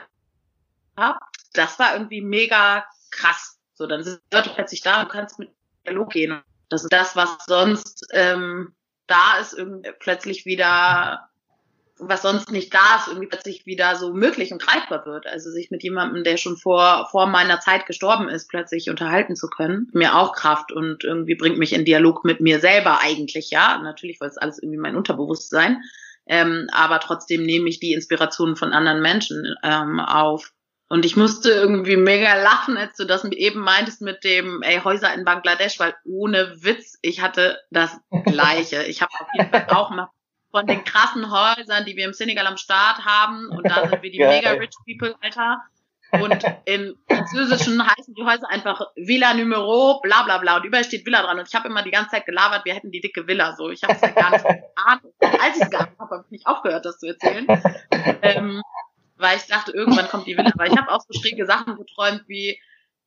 habe. Das war irgendwie mega krass. So, dann sind Leute plötzlich da und kannst mit Dialog gehen. Das ist das, was sonst ähm, da ist, irgendwie plötzlich wieder was sonst nicht da ist, irgendwie plötzlich wieder so möglich und greifbar wird. Also sich mit jemandem, der schon vor, vor meiner Zeit gestorben ist, plötzlich unterhalten zu können, mir auch Kraft und irgendwie bringt mich in Dialog mit mir selber eigentlich, ja. Natürlich, weil es alles irgendwie mein Unterbewusstsein. Ähm, aber trotzdem nehme ich die Inspirationen von anderen Menschen ähm, auf. Und ich musste irgendwie mega lachen, als du das eben meintest mit dem ey, Häuser in Bangladesch, weil ohne Witz, ich hatte das Gleiche. Ich habe auf jeden Fall auch mal von den krassen Häusern, die wir im Senegal am Start haben. Und da sind wir die mega rich people, Alter. Und im Französischen heißen die Häuser einfach Villa Numero, bla bla bla. Und überall steht Villa dran. Und ich habe immer die ganze Zeit gelabert, wir hätten die dicke Villa. So, ich habe es ja gar nicht geahnt. Als ich es gehabt habe, habe ich nicht aufgehört, das zu erzählen. Ähm, weil ich dachte, irgendwann kommt die Villa. Weil ich habe auch so schräge Sachen geträumt wie,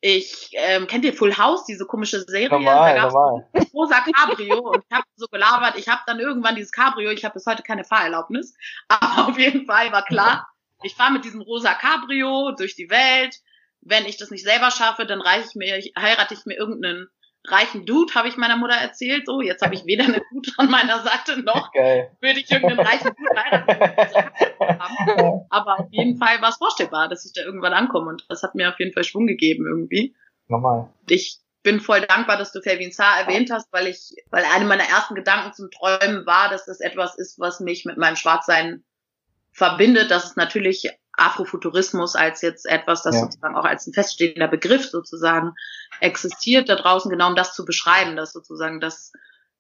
ich ähm, kennt ihr Full House, diese komische Serie? Normal, da gab's normal. ein rosa Cabrio und ich habe so gelabert, ich habe dann irgendwann dieses Cabrio, ich habe bis heute keine Fahrerlaubnis, aber auf jeden Fall war klar, ich fahre mit diesem rosa Cabrio durch die Welt. Wenn ich das nicht selber schaffe, dann reiche ich mir, heirate ich mir irgendeinen reichen Dude, habe ich meiner Mutter erzählt. So, jetzt habe ich weder eine Dude an meiner Seite noch Geil. würde ich irgendeinen reichen Dude heiraten. Aber auf jeden Fall war es vorstellbar, dass ich da irgendwann ankomme und das hat mir auf jeden Fall Schwung gegeben irgendwie. Normal. Ich bin voll dankbar, dass du Felvin Saar erwähnt hast, weil ich, weil eine meiner ersten Gedanken zum Träumen war, dass das etwas ist, was mich mit meinem Schwarzsein verbindet, dass es natürlich Afrofuturismus als jetzt etwas, das Ja. sozusagen auch als ein feststehender Begriff sozusagen existiert da draußen, genau um das zu beschreiben, dass sozusagen das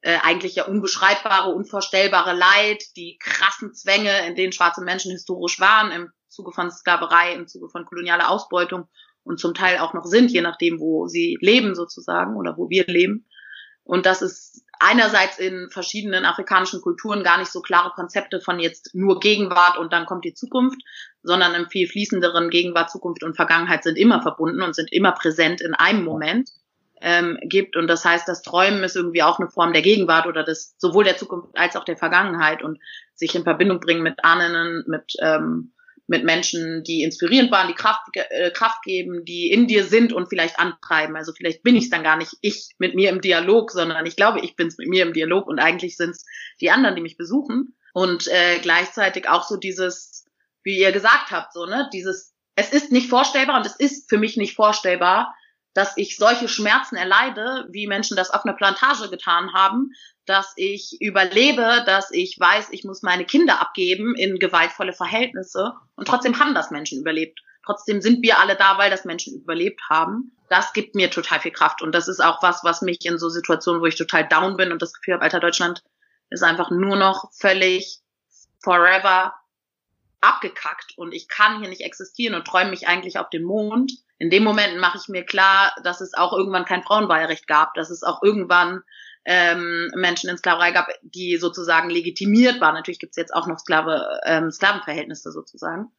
äh, eigentlich ja unbeschreibbare, unvorstellbare Leid, die krassen Zwänge, in denen schwarze Menschen historisch waren, im Zuge von Sklaverei, im Zuge von kolonialer Ausbeutung und zum Teil auch noch sind, je nachdem, wo sie leben sozusagen oder wo wir leben. Und das ist einerseits in verschiedenen afrikanischen Kulturen gar nicht so klare Konzepte von jetzt nur Gegenwart und dann kommt die Zukunft, sondern im viel fließenderen Gegenwart, Zukunft und Vergangenheit sind immer verbunden und sind immer präsent in einem Moment ähm, gibt. Und das heißt, das Träumen ist irgendwie auch eine Form der Gegenwart oder des sowohl der Zukunft als auch der Vergangenheit und sich in Verbindung bringen mit Ahnen, mit ähm, mit Menschen, die inspirierend waren, die Kraft, äh, Kraft geben, die in dir sind und vielleicht antreiben. Also vielleicht bin ich dann gar nicht ich mit mir im Dialog, sondern ich glaube, ich bin es mit mir im Dialog und eigentlich sind es die anderen, die mich besuchen. Und äh, gleichzeitig auch so dieses, wie ihr gesagt habt, so, ne, dieses, es ist nicht vorstellbar und es ist für mich nicht vorstellbar, dass ich solche Schmerzen erleide, wie Menschen das auf einer Plantage getan haben, dass ich überlebe, dass ich weiß, ich muss meine Kinder abgeben in gewaltvolle Verhältnisse und trotzdem haben das Menschen überlebt. Trotzdem sind wir alle da, weil das Menschen überlebt haben. Das gibt mir total viel Kraft und das ist auch was, was mich in so Situationen, wo ich total down bin und das Gefühl habe, Alter, Deutschland ist einfach nur noch völlig forever abgekackt und ich kann hier nicht existieren und träume mich eigentlich auf den Mond. In dem Moment mache ich mir klar, dass es auch irgendwann kein Frauenwahlrecht gab, dass es auch irgendwann ähm, Menschen in Sklaverei gab, die sozusagen legitimiert waren. Natürlich gibt es jetzt auch noch Sklave, ähm, Sklavenverhältnisse sozusagen,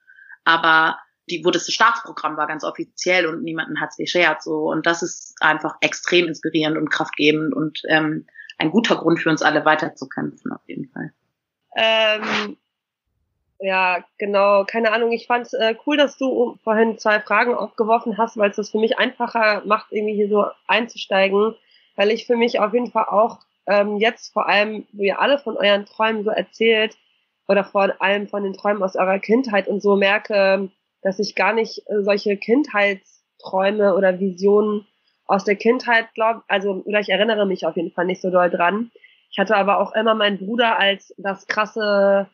aber die, wo das Staatsprogramm war ganz offiziell und niemanden hat's geschert so und das ist einfach extrem inspirierend und kraftgebend und ähm, ein guter Grund für uns alle weiterzukämpfen auf jeden Fall. Ähm, ja, genau, keine Ahnung. Ich fand äh, cool, dass du vorhin zwei Fragen aufgeworfen hast, weil es das für mich einfacher macht, irgendwie hier so einzusteigen, weil ich für mich auf jeden Fall auch ähm, jetzt vor allem, wo ihr alle von euren Träumen so erzählt oder vor allem von den Träumen aus eurer Kindheit und so merke, dass ich gar nicht äh, solche Kindheitsträume oder Visionen aus der Kindheit glaube, also oder ich erinnere mich auf jeden Fall nicht so doll dran. Ich hatte aber auch immer meinen Bruder als das krasse,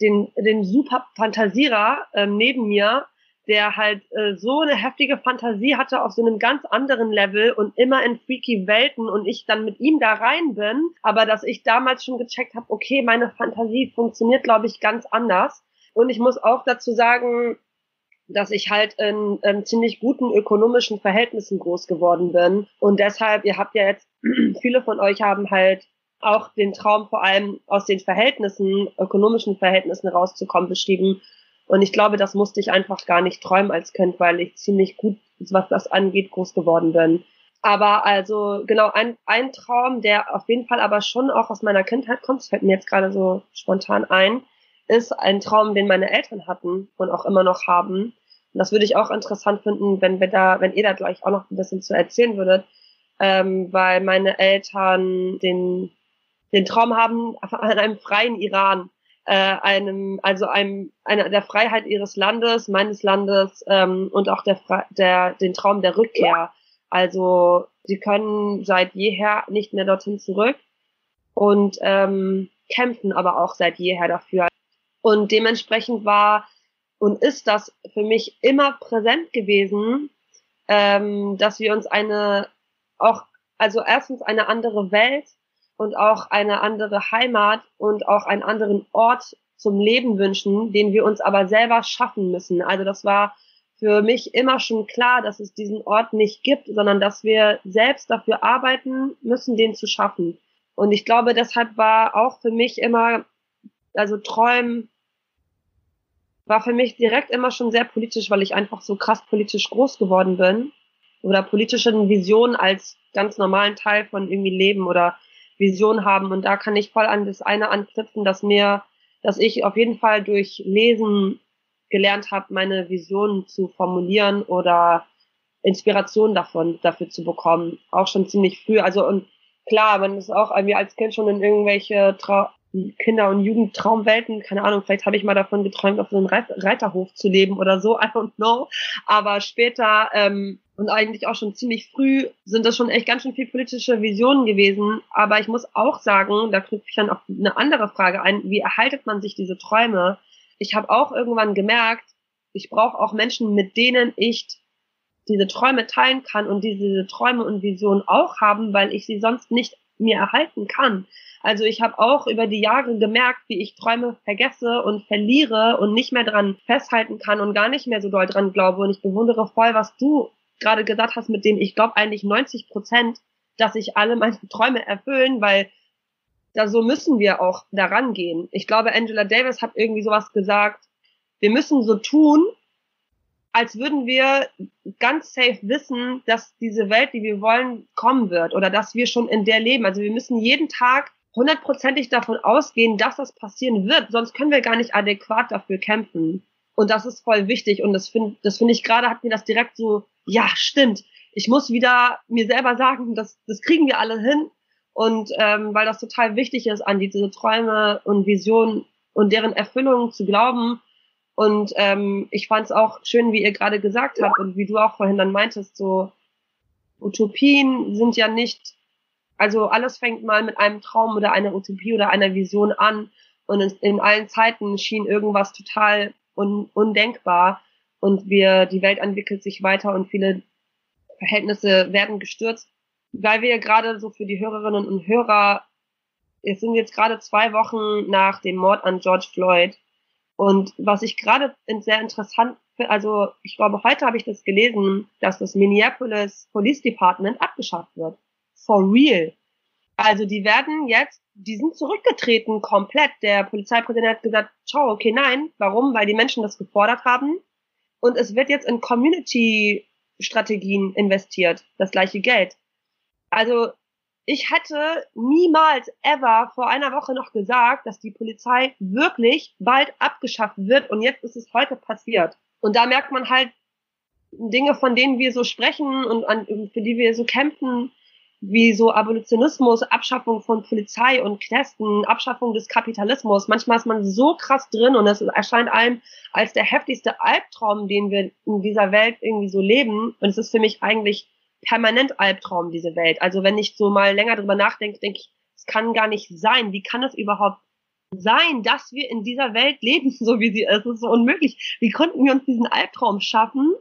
den, den super Fantasierer ähm, neben mir, der halt äh, so eine heftige Fantasie hatte auf so einem ganz anderen Level und immer in freaky Welten und ich dann mit ihm da rein bin, aber dass ich damals schon gecheckt habe, okay, meine Fantasie funktioniert, glaube ich, ganz anders. Und ich muss auch dazu sagen, dass ich halt in, in ziemlich guten ökonomischen Verhältnissen groß geworden bin. Und deshalb, ihr habt ja jetzt, viele von euch haben halt auch den Traum vor allem aus den Verhältnissen, ökonomischen Verhältnissen rauszukommen, beschrieben. Und ich glaube, das musste ich einfach gar nicht träumen als Kind, weil ich ziemlich gut, was das angeht, groß geworden bin. Aber also genau ein, ein Traum, der auf jeden Fall aber schon auch aus meiner Kindheit kommt, fällt mir jetzt gerade so spontan ein, ist ein Traum, den meine Eltern hatten und auch immer noch haben. Und das würde ich auch interessant finden, wenn wir da, wenn ihr da gleich auch noch ein bisschen zu erzählen würdet, ähm, weil meine Eltern den, den Traum haben an einem freien Iran, äh, einem, also einem, einer der Freiheit ihres Landes, meines Landes ähm, und auch der, der, den Traum der Rückkehr. Also sie können seit jeher nicht mehr dorthin zurück und ähm, kämpfen aber auch seit jeher dafür. Und dementsprechend war und ist das für mich immer präsent gewesen, ähm, dass wir uns eine auch, also erstens eine andere Welt und auch eine andere Heimat und auch einen anderen Ort zum Leben wünschen, den wir uns aber selber schaffen müssen. Also das war für mich immer schon klar, dass es diesen Ort nicht gibt, sondern dass wir selbst dafür arbeiten müssen, den zu schaffen. Und ich glaube, deshalb war auch für mich immer, also Träumen war für mich direkt immer schon sehr politisch, weil ich einfach so krass politisch groß geworden bin. Oder politische Visionen als ganz normalen Teil von irgendwie Leben oder Vision haben. Und da kann ich voll an das eine anknüpfen, dass mir, dass ich auf jeden Fall durch Lesen gelernt habe, meine Visionen zu formulieren oder Inspiration davon, dafür zu bekommen. Auch schon ziemlich früh. Also und klar, man ist auch irgendwie als Kind schon in irgendwelche Trau Kinder- und Jugendtraumwelten, keine Ahnung, vielleicht habe ich mal davon geträumt, auf so einem Reiterhof zu leben oder so, I don't know. Aber später ähm, und eigentlich auch schon ziemlich früh sind das schon echt ganz schön viel politische Visionen gewesen. Aber ich muss auch sagen, da knüpfe ich dann auf eine andere Frage ein, wie erhaltet man sich diese Träume? Ich habe auch irgendwann gemerkt, ich brauche auch Menschen, mit denen ich diese Träume teilen kann und die diese Träume und Visionen auch haben, weil ich sie sonst nicht mir erhalten kann. Also ich habe auch über die Jahre gemerkt, wie ich Träume vergesse und verliere und nicht mehr dran festhalten kann und gar nicht mehr so doll dran glaube. Und ich bewundere voll, was du gerade gesagt hast, mit dem ich glaube eigentlich 90 Prozent, dass sich alle meine Träume erfüllen, weil da so müssen wir auch daran gehen. Ich glaube, Angela Davis hat irgendwie sowas gesagt. Wir müssen so tun, als würden wir ganz safe wissen, dass diese Welt, die wir wollen, kommen wird oder dass wir schon in der leben. Also wir müssen jeden Tag hundertprozentig davon ausgehen, dass das passieren wird. Sonst können wir gar nicht adäquat dafür kämpfen. Und das ist voll wichtig. Und das finde das finde ich gerade, hat mir das direkt so, ja, stimmt. Ich muss wieder mir selber sagen, das, das kriegen wir alle hin. Und ähm, weil das total wichtig ist, an diese Träume und Visionen und deren Erfüllung zu glauben. Und ähm, ich fand es auch schön, wie ihr gerade gesagt habt und wie du auch vorhin dann meintest, so Utopien sind ja nicht also alles fängt mal mit einem Traum oder einer Utopie oder einer Vision an und in, allen Zeiten schien irgendwas total un, undenkbar und wir, die Welt entwickelt sich weiter und viele Verhältnisse werden gestürzt, weil wir gerade so für die Hörerinnen und Hörer, es sind jetzt gerade zwei Wochen nach dem Mord an George Floyd und was ich gerade sehr interessant finde, also ich glaube, heute habe ich das gelesen, dass das Minneapolis Police Department abgeschafft wird for real. Also die werden jetzt, die sind zurückgetreten komplett. Der Polizeipräsident hat gesagt, ciao, okay, nein. Warum? Weil die Menschen das gefordert haben. Und es wird jetzt in Community-Strategien investiert, das gleiche Geld. Also ich hätte niemals ever vor einer Woche noch gesagt, dass die Polizei wirklich bald abgeschafft wird und jetzt ist es heute passiert. Und da merkt man halt Dinge, von denen wir so sprechen und an, für die wir so kämpfen, wie so Abolitionismus, Abschaffung von Polizei und Knästen, Abschaffung des Kapitalismus. Manchmal ist man so krass drin und es erscheint einem als der heftigste Albtraum, den wir in dieser Welt irgendwie so leben. Und es ist für mich eigentlich permanent Albtraum, diese Welt. Also wenn ich so mal länger drüber nachdenke, denke ich, es kann gar nicht sein. Wie kann es überhaupt sein, dass wir in dieser Welt leben, so wie sie ist. Es ist so unmöglich. Wie konnten wir uns diesen Albtraum schaffen?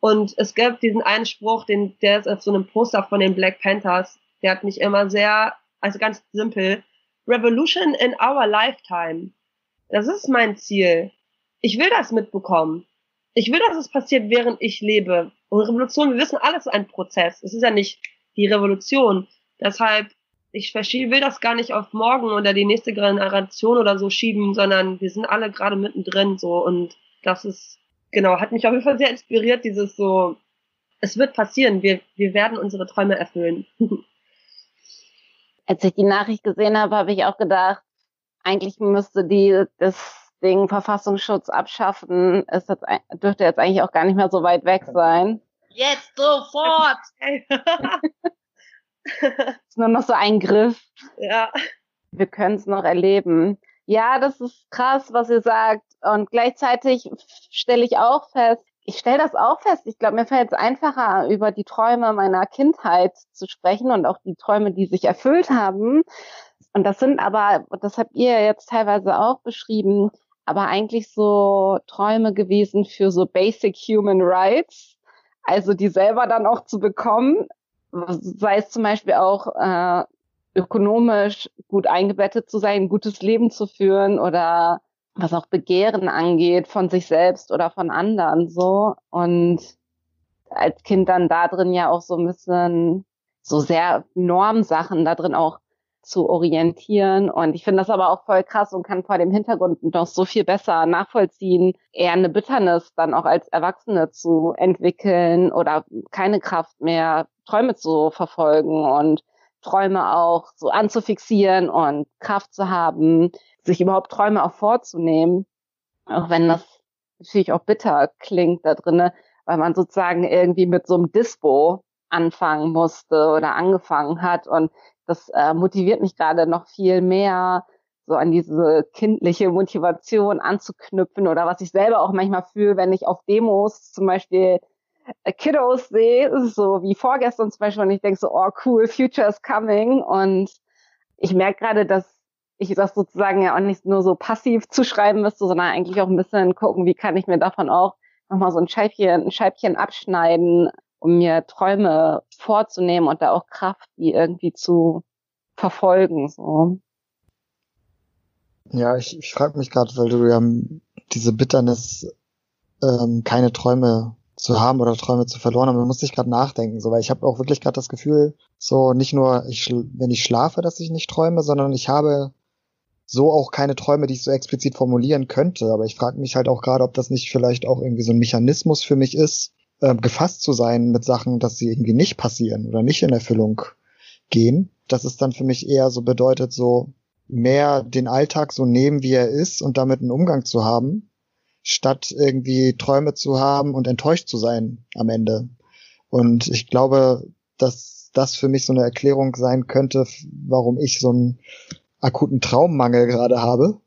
Und es gab diesen einen Spruch, den, der ist auf so einem Poster von den Black Panthers. Der hat mich immer sehr, also ganz simpel. Revolution in our lifetime. Das ist mein Ziel. Ich will das mitbekommen. Ich will, dass es passiert, während ich lebe. Und Revolution, wir wissen, alles ein Prozess. Es ist ja nicht die Revolution. Deshalb ich will das gar nicht auf morgen oder die nächste Generation oder so schieben, sondern wir sind alle gerade mittendrin so und das ist, genau, hat mich auf jeden Fall sehr inspiriert, dieses so, es wird passieren, wir, wir werden unsere Träume erfüllen. Als ich die Nachricht gesehen habe, habe ich auch gedacht, eigentlich müsste die das Ding Verfassungsschutz abschaffen. Ist das, dürfte jetzt eigentlich auch gar nicht mehr so weit weg sein. Jetzt sofort! ist nur noch so ein Griff. Ja. Wir können es noch erleben. Ja, das ist krass, was ihr sagt. Und gleichzeitig stelle ich auch fest, ich stelle das auch fest. Ich glaube, mir fällt es einfacher, über die Träume meiner Kindheit zu sprechen und auch die Träume, die sich erfüllt haben. Und das sind aber, das habt ihr jetzt teilweise auch beschrieben, aber eigentlich so Träume gewesen für so Basic Human Rights. Also die selber dann auch zu bekommen, sei es zum Beispiel auch äh, ökonomisch gut eingebettet zu sein, ein gutes Leben zu führen oder was auch Begehren angeht von sich selbst oder von anderen so und als Kind dann da drin ja auch so ein bisschen so sehr Normsachen da drin auch zu orientieren. Und ich finde das aber auch voll krass und kann vor dem Hintergrund noch so viel besser nachvollziehen, eher eine Bitternis dann auch als Erwachsene zu entwickeln oder keine Kraft mehr, Träume zu verfolgen und Träume auch so anzufixieren und Kraft zu haben, sich überhaupt Träume auch vorzunehmen. Auch wenn das natürlich auch bitter klingt da drinnen, weil man sozusagen irgendwie mit so einem Dispo anfangen musste oder angefangen hat und das äh, motiviert mich gerade noch viel mehr, so an diese kindliche Motivation anzuknüpfen oder was ich selber auch manchmal fühle, wenn ich auf Demos zum Beispiel äh, Kiddos sehe, so wie vorgestern zum Beispiel und ich denke so, oh cool, Future is coming. Und ich merke gerade, dass ich das sozusagen ja auch nicht nur so passiv zuschreiben müsste, sondern eigentlich auch ein bisschen gucken, wie kann ich mir davon auch nochmal so ein Scheibchen, ein Scheibchen abschneiden, um mir Träume vorzunehmen und da auch Kraft, die irgendwie zu verfolgen. So. Ja, ich, ich frage mich gerade, weil du ja diese Bitternis, ähm, keine Träume zu haben oder Träume zu verloren haben, da musste ich gerade nachdenken, so, weil ich habe auch wirklich gerade das Gefühl, so nicht nur, ich, wenn ich schlafe, dass ich nicht träume, sondern ich habe so auch keine Träume, die ich so explizit formulieren könnte. Aber ich frage mich halt auch gerade, ob das nicht vielleicht auch irgendwie so ein Mechanismus für mich ist, äh, gefasst zu sein mit Sachen, dass sie irgendwie nicht passieren oder nicht in Erfüllung gehen. Das ist dann für mich eher so bedeutet, so mehr den Alltag so nehmen, wie er ist und damit einen Umgang zu haben, statt irgendwie Träume zu haben und enttäuscht zu sein am Ende. Und ich glaube, dass das für mich so eine Erklärung sein könnte, warum ich so einen akuten Traummangel gerade habe.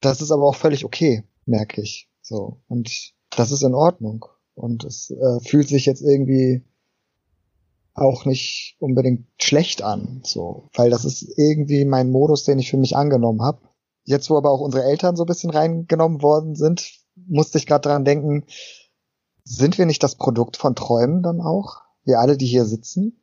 Das ist aber auch völlig okay, merke ich. So. Und das ist in Ordnung. Und es äh, fühlt sich jetzt irgendwie auch nicht unbedingt schlecht an, so, weil das ist irgendwie mein Modus, den ich für mich angenommen habe. Jetzt, wo aber auch unsere Eltern so ein bisschen reingenommen worden sind, musste ich gerade dran denken, sind wir nicht das Produkt von Träumen dann auch? Wir alle, die hier sitzen?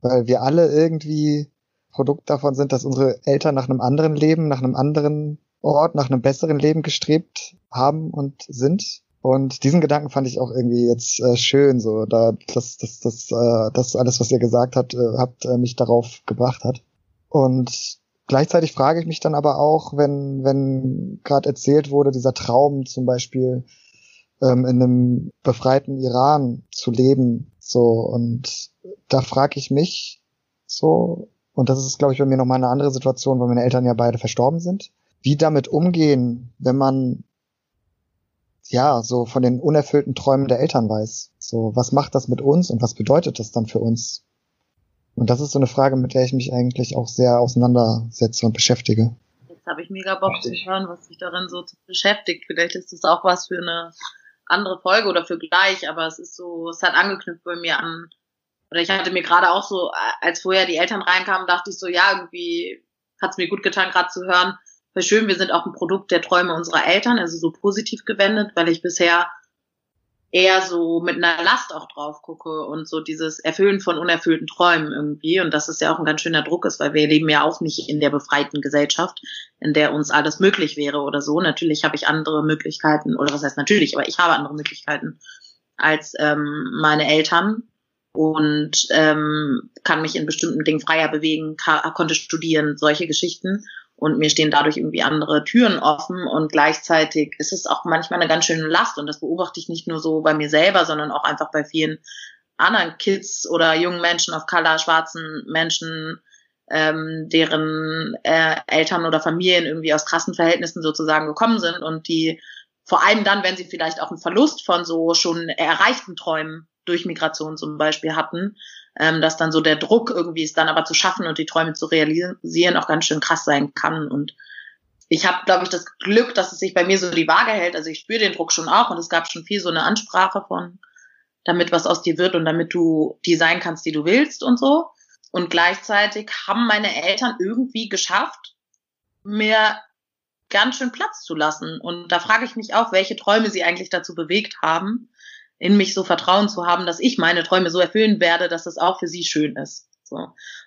Weil wir alle irgendwie Produkt davon sind, dass unsere Eltern nach einem anderen Leben, nach einem anderen Ort, nach einem besseren Leben gestrebt haben und sind. Und diesen Gedanken fand ich auch irgendwie jetzt äh, schön, so da das das das äh, das alles, was ihr gesagt habt, äh, habt äh, mich darauf gebracht hat. Und gleichzeitig frage ich mich dann aber auch, wenn wenn gerade erzählt wurde, dieser Traum zum Beispiel ähm, in einem befreiten Iran zu leben, so und da frage ich mich so und das ist glaube ich bei mir noch mal eine andere Situation, weil meine Eltern ja beide verstorben sind, wie damit umgehen, wenn man ja, so von den unerfüllten Träumen der Eltern weiß. So, was macht das mit uns und was bedeutet das dann für uns? Und das ist so eine Frage, mit der ich mich eigentlich auch sehr auseinandersetze und beschäftige. Jetzt habe ich mega Bock zu hören, was sich darin so beschäftigt. Vielleicht ist das auch was für eine andere Folge oder für gleich, aber es ist so, es hat angeknüpft bei mir an, oder ich hatte mir gerade auch so, als vorher die Eltern reinkamen, dachte ich so, ja, irgendwie hat es mir gut getan, gerade zu hören, voll schön, wir sind auch ein Produkt der Träume unserer Eltern, also so positiv gewendet, weil ich bisher eher so mit einer Last auch drauf gucke und so dieses Erfüllen von unerfüllten Träumen irgendwie. Und das ist ja auch ein ganz schöner Druck ist, weil wir leben ja auch nicht in der befreiten Gesellschaft, in der uns alles möglich wäre oder so. Natürlich habe ich andere Möglichkeiten, oder was heißt natürlich, aber ich habe andere Möglichkeiten als ähm, meine Eltern und ähm, kann mich in bestimmten Dingen freier bewegen, konnte studieren, solche Geschichten und mir stehen dadurch irgendwie andere Türen offen. Und gleichzeitig ist es auch manchmal eine ganz schöne Last. Und das beobachte ich nicht nur so bei mir selber, sondern auch einfach bei vielen anderen Kids oder jungen Menschen auf Color, schwarzen Menschen, ähm, deren äh, Eltern oder Familien irgendwie aus krassen Verhältnissen sozusagen gekommen sind und die vor allem dann, wenn sie vielleicht auch einen Verlust von so schon erreichten Träumen durch Migration zum Beispiel hatten, ähm, dass dann so der Druck irgendwie ist, dann aber zu schaffen und die Träume zu realisieren auch ganz schön krass sein kann. Und ich habe, glaube ich, das Glück, dass es sich bei mir so die Waage hält. Also ich spüre den Druck schon auch und es gab schon viel so eine Ansprache von, damit was aus dir wird und damit du die sein kannst, die du willst und so. Und gleichzeitig haben meine Eltern irgendwie geschafft, mir ganz schön Platz zu lassen. Und da frage ich mich auch, welche Träume sie eigentlich dazu bewegt haben, in mich so Vertrauen zu haben, dass ich meine Träume so erfüllen werde, dass es auch für sie schön ist. So.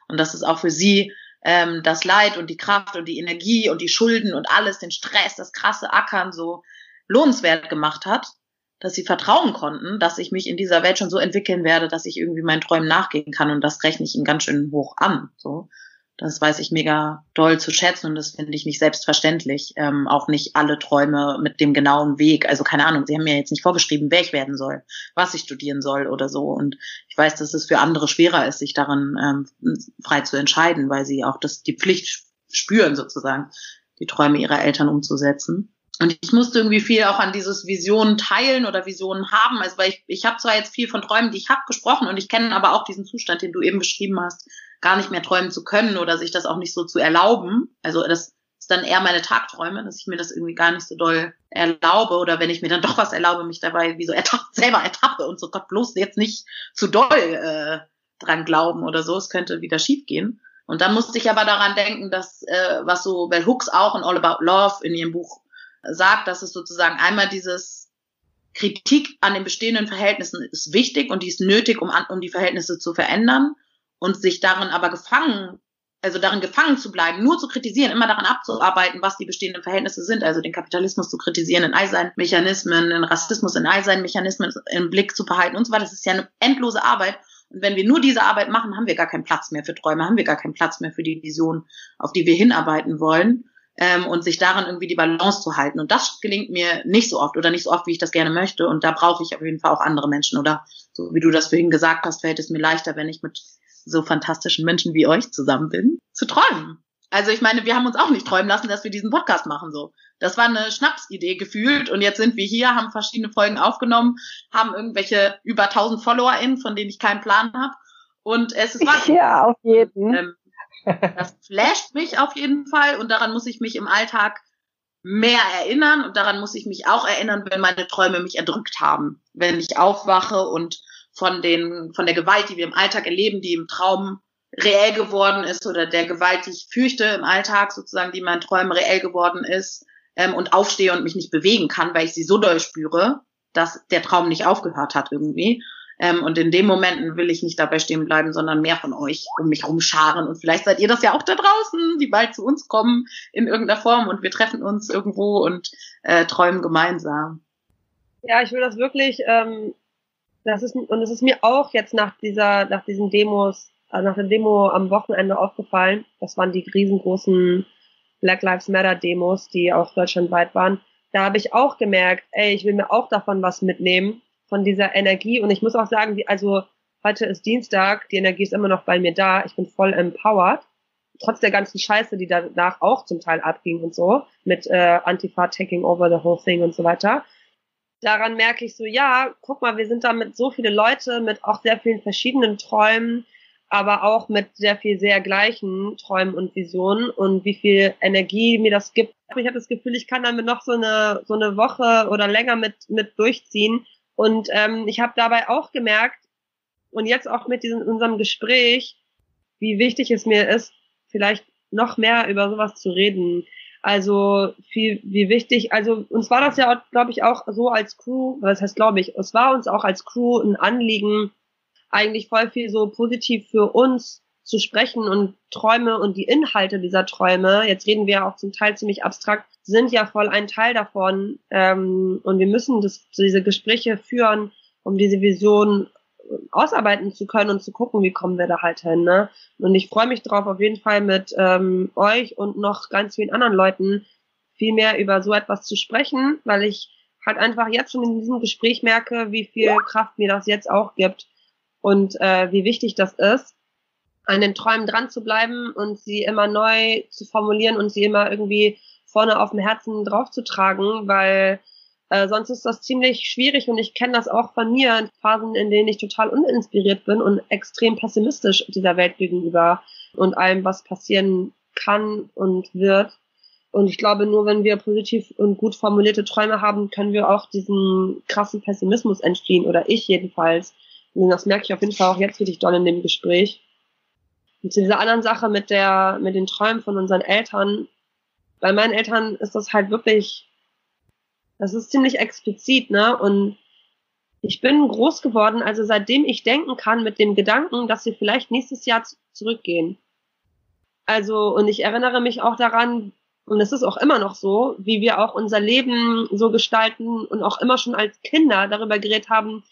Und dass es auch für sie ähm, das Leid und die Kraft und die Energie und die Schulden und alles, den Stress, das krasse Ackern so lohnenswert gemacht hat, dass sie vertrauen konnten, dass ich mich in dieser Welt schon so entwickeln werde, dass ich irgendwie meinen Träumen nachgehen kann und das rechne ich ihnen ganz schön hoch an. So. Das weiß ich mega doll zu schätzen und das finde ich nicht selbstverständlich. Ähm, auch nicht alle Träume mit dem genauen Weg. Also keine Ahnung, sie haben mir jetzt nicht vorgeschrieben, wer ich werden soll, was ich studieren soll oder so. Und ich weiß, dass es für andere schwerer ist, sich darin ähm, frei zu entscheiden, weil sie auch das, die Pflicht spüren, sozusagen, die Träume ihrer Eltern umzusetzen. Und ich musste irgendwie viel auch an dieses Visionen teilen oder Visionen haben. Also weil ich, ich habe zwar jetzt viel von Träumen, die ich habe, gesprochen und ich kenne aber auch diesen Zustand, den du eben beschrieben hast, gar nicht mehr träumen zu können oder sich das auch nicht so zu erlauben. Also das ist dann eher meine Tagträume, dass ich mir das irgendwie gar nicht so doll erlaube oder wenn ich mir dann doch was erlaube, mich dabei wie so ertapp, selber ertappe und so Gott bloß jetzt nicht zu doll äh, dran glauben oder so, es könnte wieder schief gehen. Und dann musste ich aber daran denken, dass äh, was so Bell Hooks auch in All About Love in ihrem Buch sagt, dass es sozusagen einmal dieses Kritik an den bestehenden Verhältnissen ist wichtig und die ist nötig, um, an, um die Verhältnisse zu verändern und sich darin aber gefangen, also darin gefangen zu bleiben, nur zu kritisieren, immer daran abzuarbeiten, was die bestehenden Verhältnisse sind, also den Kapitalismus zu kritisieren in all seinen Mechanismen, den Rassismus in all seinen Mechanismen im Blick zu behalten und so weiter. Das ist ja eine endlose Arbeit. Und wenn wir nur diese Arbeit machen, haben wir gar keinen Platz mehr für Träume, haben wir gar keinen Platz mehr für die Vision, auf die wir hinarbeiten wollen. Ähm, und sich daran irgendwie die Balance zu halten. Und das gelingt mir nicht so oft oder nicht so oft, wie ich das gerne möchte. Und da brauche ich auf jeden Fall auch andere Menschen. Oder so wie du das vorhin gesagt hast, fällt es mir leichter, wenn ich mit so fantastischen Menschen wie euch zusammen bin, zu träumen. Also ich meine, wir haben uns auch nicht träumen lassen, dass wir diesen Podcast machen so. Das war eine Schnapsidee gefühlt und jetzt sind wir hier, haben verschiedene Folgen aufgenommen, haben irgendwelche über 1000 FollowerInnen, von denen ich keinen Plan habe und es ist was. Ja, auf jeden. Ähm, das flasht mich auf jeden Fall und daran muss ich mich im Alltag mehr erinnern und daran muss ich mich auch erinnern, wenn meine Träume mich erdrückt haben. Wenn ich aufwache und von den, von der Gewalt, die wir im Alltag erleben, die im Traum reell geworden ist oder der Gewalt, die ich fürchte im Alltag sozusagen, die in meinen Träumen reell geworden ist ähm, und aufstehe und mich nicht bewegen kann, weil ich sie so doll spüre, dass der Traum nicht aufgehört hat irgendwie. Ähm, und in den Momenten will ich nicht dabei stehen bleiben, sondern mehr von euch um mich rumscharen. Und vielleicht seid ihr das ja auch da draußen, die bald zu uns kommen in irgendeiner Form und wir treffen uns irgendwo und äh, träumen gemeinsam. Ja, ich will das wirklich ähm, das ist, und es ist mir auch jetzt nach dieser, nach diesen Demos, also nach der Demo am Wochenende aufgefallen. Das waren die riesengroßen Black Lives Matter Demos, die auch deutschlandweit waren. Da habe ich auch gemerkt, ey, ich will mir auch davon was mitnehmen, von dieser Energie. Und ich muss auch sagen, die, also heute ist Dienstag, die Energie ist immer noch bei mir da. Ich bin voll empowered. Trotz der ganzen Scheiße, die danach auch zum Teil abging und so, mit äh, Antifa taking over the whole thing und so weiter daran merke ich so, ja, guck mal, wir sind da mit so viele Leute, mit auch sehr vielen verschiedenen Träumen, aber auch mit sehr viel sehr gleichen Träumen und Visionen und wie viel Energie mir das gibt. Ich habe das Gefühl, ich kann damit noch so eine so eine Woche oder länger mit mit durchziehen. Und ähm, ich habe dabei auch gemerkt und jetzt auch mit diesem unserem Gespräch, wie wichtig es mir ist, vielleicht noch mehr über sowas zu reden. Also viel, wie wichtig, also uns war das ja, glaube ich, auch so als Crew, was heißt glaube ich, es war uns auch als Crew ein Anliegen, eigentlich voll viel so positiv für uns zu sprechen und Träume und die Inhalte dieser Träume, jetzt reden wir auch zum Teil ziemlich abstrakt, sind ja voll ein Teil davon ähm, und wir müssen das, diese Gespräche führen, um diese Vision ausarbeiten zu können und zu gucken, wie kommen wir da halt hin. Ne? Und ich freue mich drauf, auf jeden Fall mit ähm, euch und noch ganz vielen anderen Leuten viel mehr über so etwas zu sprechen, weil ich halt einfach jetzt schon in diesem Gespräch merke, wie viel Kraft mir das jetzt auch gibt und äh, wie wichtig das ist, an den Träumen dran zu bleiben und sie immer neu zu formulieren und sie immer irgendwie vorne auf dem Herzen draufzutragen, weil äh, sonst ist das ziemlich schwierig und ich kenne das auch von mir in Phasen, in denen ich total uninspiriert bin und extrem pessimistisch dieser Welt gegenüber und allem, was passieren kann und wird. Und ich glaube, nur wenn wir positiv und gut formulierte Träume haben, können wir auch diesen krassen Pessimismus entstehen, oder ich jedenfalls. Und das merke ich auf jeden Fall auch jetzt richtig doll in dem Gespräch. Und zu dieser anderen Sache mit der, mit den Träumen von unseren Eltern. Bei meinen Eltern ist das halt wirklich das ist ziemlich explizit, ne? Und ich bin groß geworden, also seitdem ich denken kann, mit dem Gedanken, dass sie vielleicht nächstes Jahr zurückgehen. Also, und ich erinnere mich auch daran, und es ist auch immer noch so, wie wir auch unser Leben so gestalten und auch immer schon als Kinder darüber geredet haben,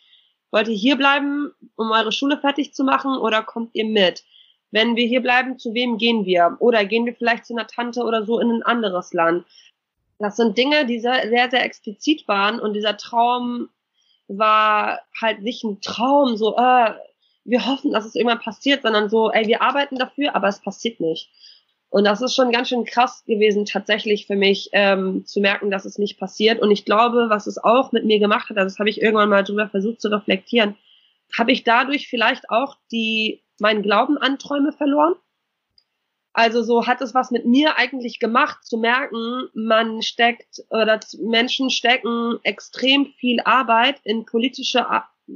wollt ihr hier bleiben, um eure Schule fertig zu machen oder kommt ihr mit? Wenn wir hier bleiben, zu wem gehen wir? Oder gehen wir vielleicht zu einer Tante oder so in ein anderes Land? Das sind Dinge, die sehr, sehr, explizit waren und dieser Traum war halt nicht ein Traum, so, äh, wir hoffen, dass es irgendwann passiert, sondern so, ey, wir arbeiten dafür, aber es passiert nicht. Und das ist schon ganz schön krass gewesen, tatsächlich für mich ähm, zu merken, dass es nicht passiert. Und ich glaube, was es auch mit mir gemacht hat, also das habe ich irgendwann mal drüber versucht zu reflektieren, habe ich dadurch vielleicht auch die meinen Glauben an Träume verloren. Also so hat es was mit mir eigentlich gemacht, zu merken, man steckt oder Menschen stecken extrem viel Arbeit in politische,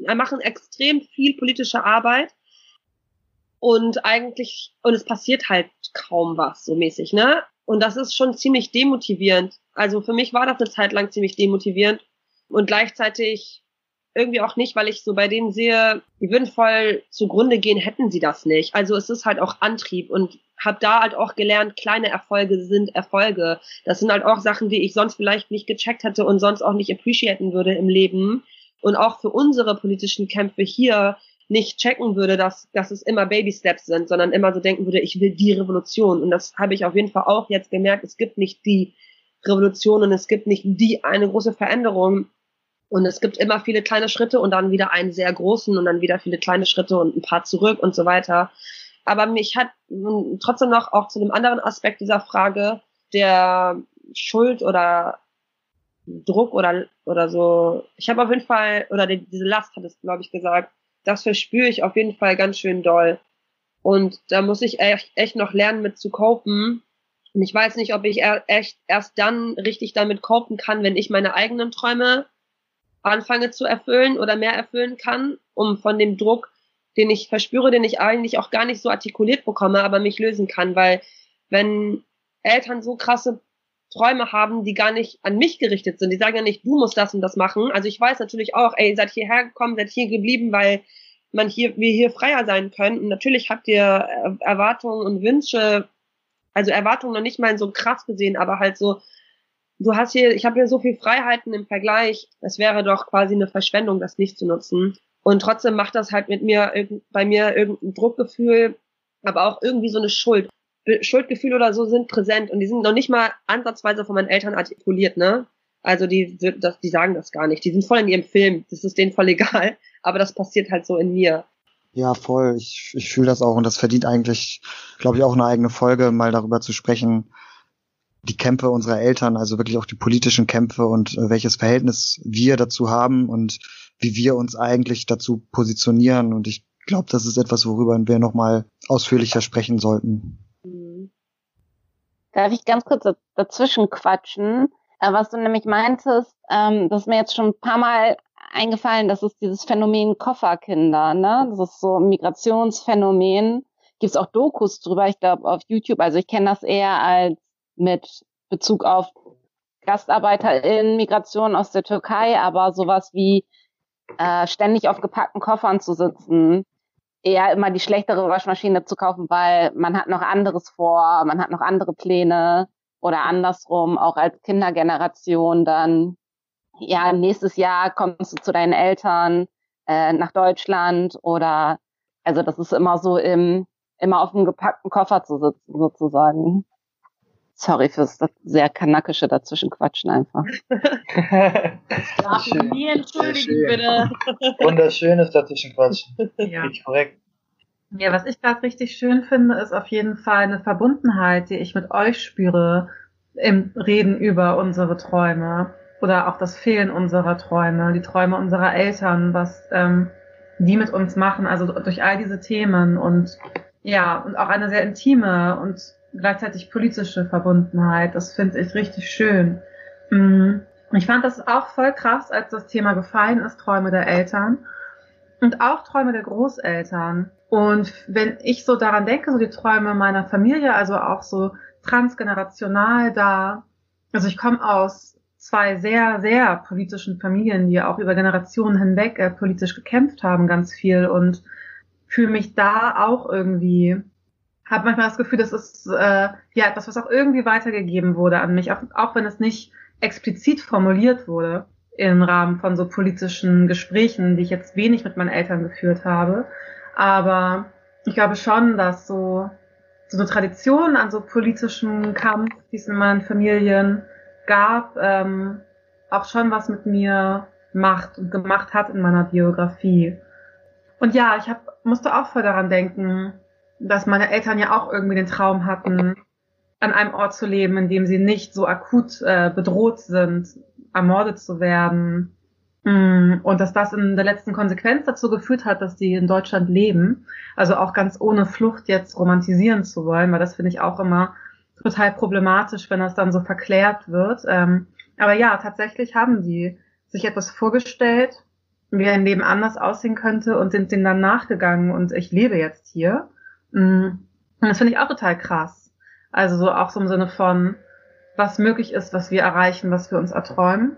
äh, machen extrem viel politische Arbeit und eigentlich, und es passiert halt kaum was, so mäßig, ne? Und das ist schon ziemlich demotivierend. Also für mich war das eine Zeit lang ziemlich demotivierend und gleichzeitig irgendwie auch nicht, weil ich so bei denen sehe, die würden voll zugrunde gehen, hätten sie das nicht. Also es ist halt auch Antrieb und habe da halt auch gelernt, kleine Erfolge sind Erfolge. Das sind halt auch Sachen, die ich sonst vielleicht nicht gecheckt hätte und sonst auch nicht appreciaten würde im Leben. Und auch für unsere politischen Kämpfe hier nicht checken würde, dass, dass es immer Baby Steps sind, sondern immer so denken würde, ich will die Revolution. Und das habe ich auf jeden Fall auch jetzt gemerkt. Es gibt nicht die Revolution und es gibt nicht die eine große Veränderung. Und es gibt immer viele kleine Schritte und dann wieder einen sehr großen und dann wieder viele kleine Schritte und ein paar zurück und so weiter. Aber mich hat trotzdem noch auch zu dem anderen Aspekt dieser Frage der Schuld oder Druck oder, oder so. Ich habe auf jeden Fall, oder die, diese Last hat es, glaube ich, gesagt, das verspüre ich auf jeden Fall ganz schön doll. Und da muss ich echt, echt noch lernen, mit zu copen. Und ich weiß nicht, ob ich echt erst dann richtig damit copen kann, wenn ich meine eigenen Träume anfange zu erfüllen oder mehr erfüllen kann, um von dem Druck den ich verspüre, den ich eigentlich auch gar nicht so artikuliert bekomme, aber mich lösen kann, weil wenn Eltern so krasse Träume haben, die gar nicht an mich gerichtet sind, die sagen ja nicht, du musst das und das machen. Also ich weiß natürlich auch, ey, seid hierher gekommen, seid hier geblieben, weil man hier, wir hier freier sein können. Und natürlich habt ihr Erwartungen und Wünsche, also Erwartungen noch nicht mal so krass gesehen, aber halt so, du hast hier, ich habe hier so viel Freiheiten im Vergleich, es wäre doch quasi eine Verschwendung, das nicht zu nutzen. Und trotzdem macht das halt mit mir, bei mir irgendein Druckgefühl, aber auch irgendwie so eine Schuld. Schuldgefühle oder so sind präsent und die sind noch nicht mal ansatzweise von meinen Eltern artikuliert, ne? Also die, die sagen das gar nicht. Die sind voll in ihrem Film. Das ist denen voll egal. Aber das passiert halt so in mir. Ja, voll. Ich, ich fühle das auch und das verdient eigentlich, glaube ich, auch eine eigene Folge, mal darüber zu sprechen, die Kämpfe unserer Eltern, also wirklich auch die politischen Kämpfe und äh, welches Verhältnis wir dazu haben und wie wir uns eigentlich dazu positionieren. Und ich glaube, das ist etwas, worüber wir nochmal ausführlicher sprechen sollten. Mhm. Darf ich ganz kurz dazwischen quatschen? Äh, was du nämlich meintest, ähm, das ist mir jetzt schon ein paar Mal eingefallen, das ist dieses Phänomen Kofferkinder, ne? Das ist so ein Migrationsphänomen. Gibt es auch Dokus drüber, ich glaube auf YouTube. Also ich kenne das eher als mit Bezug auf GastarbeiterInnen, Migration aus der Türkei, aber sowas wie äh, ständig auf gepackten Koffern zu sitzen, eher immer die schlechtere Waschmaschine zu kaufen, weil man hat noch anderes vor, man hat noch andere Pläne oder andersrum, auch als Kindergeneration dann, ja, nächstes Jahr kommst du zu deinen Eltern äh, nach Deutschland oder also das ist immer so im, immer auf einem gepackten Koffer zu sitzen, sozusagen. Sorry fürs sehr kanakische dazwischenquatschen einfach. Darf nie entschuldigen, bitte. Wunderschönes dazwischenquatschen. Ja. Richtig korrekt. Ja, was ich gerade richtig schön finde, ist auf jeden Fall eine Verbundenheit, die ich mit euch spüre im Reden über unsere Träume oder auch das Fehlen unserer Träume, die Träume unserer Eltern, was ähm, die mit uns machen, also durch all diese Themen und ja, und auch eine sehr intime und gleichzeitig politische Verbundenheit. Das finde ich richtig schön. Mm, Ich fand das auch voll krass, als das Thema gefallen ist, Träume der Eltern und auch Träume der Großeltern. Und wenn ich so daran denke, so die Träume meiner Familie, also auch so transgenerational da, also ich komme aus zwei sehr, sehr politischen Familien, die auch über Generationen hinweg äh, politisch gekämpft haben, ganz viel und fühle mich da auch irgendwie, habe manchmal das Gefühl, das ist äh, ja etwas, was auch irgendwie weitergegeben wurde an mich, auch, auch wenn es nicht explizit formuliert wurde im Rahmen von so politischen Gesprächen, die ich jetzt wenig mit meinen Eltern geführt habe. Aber ich glaube schon, dass so, so eine Tradition an so politischem Kampf, die es in meinen Familien gab, ähm, auch schon was mit mir macht und gemacht hat in meiner Biografie. Und ja, ich hab, musste auch voll daran denken, dass meine Eltern ja auch irgendwie den Traum hatten, an einem Ort zu leben, in dem sie nicht so akut äh, bedroht sind, ermordet zu werden. Mm, Und dass das in der letzten Konsequenz dazu geführt hat, dass die in Deutschland leben. Also auch ganz ohne Flucht jetzt romantisieren zu wollen, weil das finde ich auch immer total problematisch, wenn das dann so verklärt wird. Ähm, aber ja, tatsächlich haben die sich etwas vorgestellt, wie ein Leben anders aussehen könnte und sind dem dann nachgegangen und ich lebe jetzt hier. Mm, Und das finde ich auch total krass. Also so auch so im Sinne von, was möglich ist, was wir erreichen, was wir uns erträumen.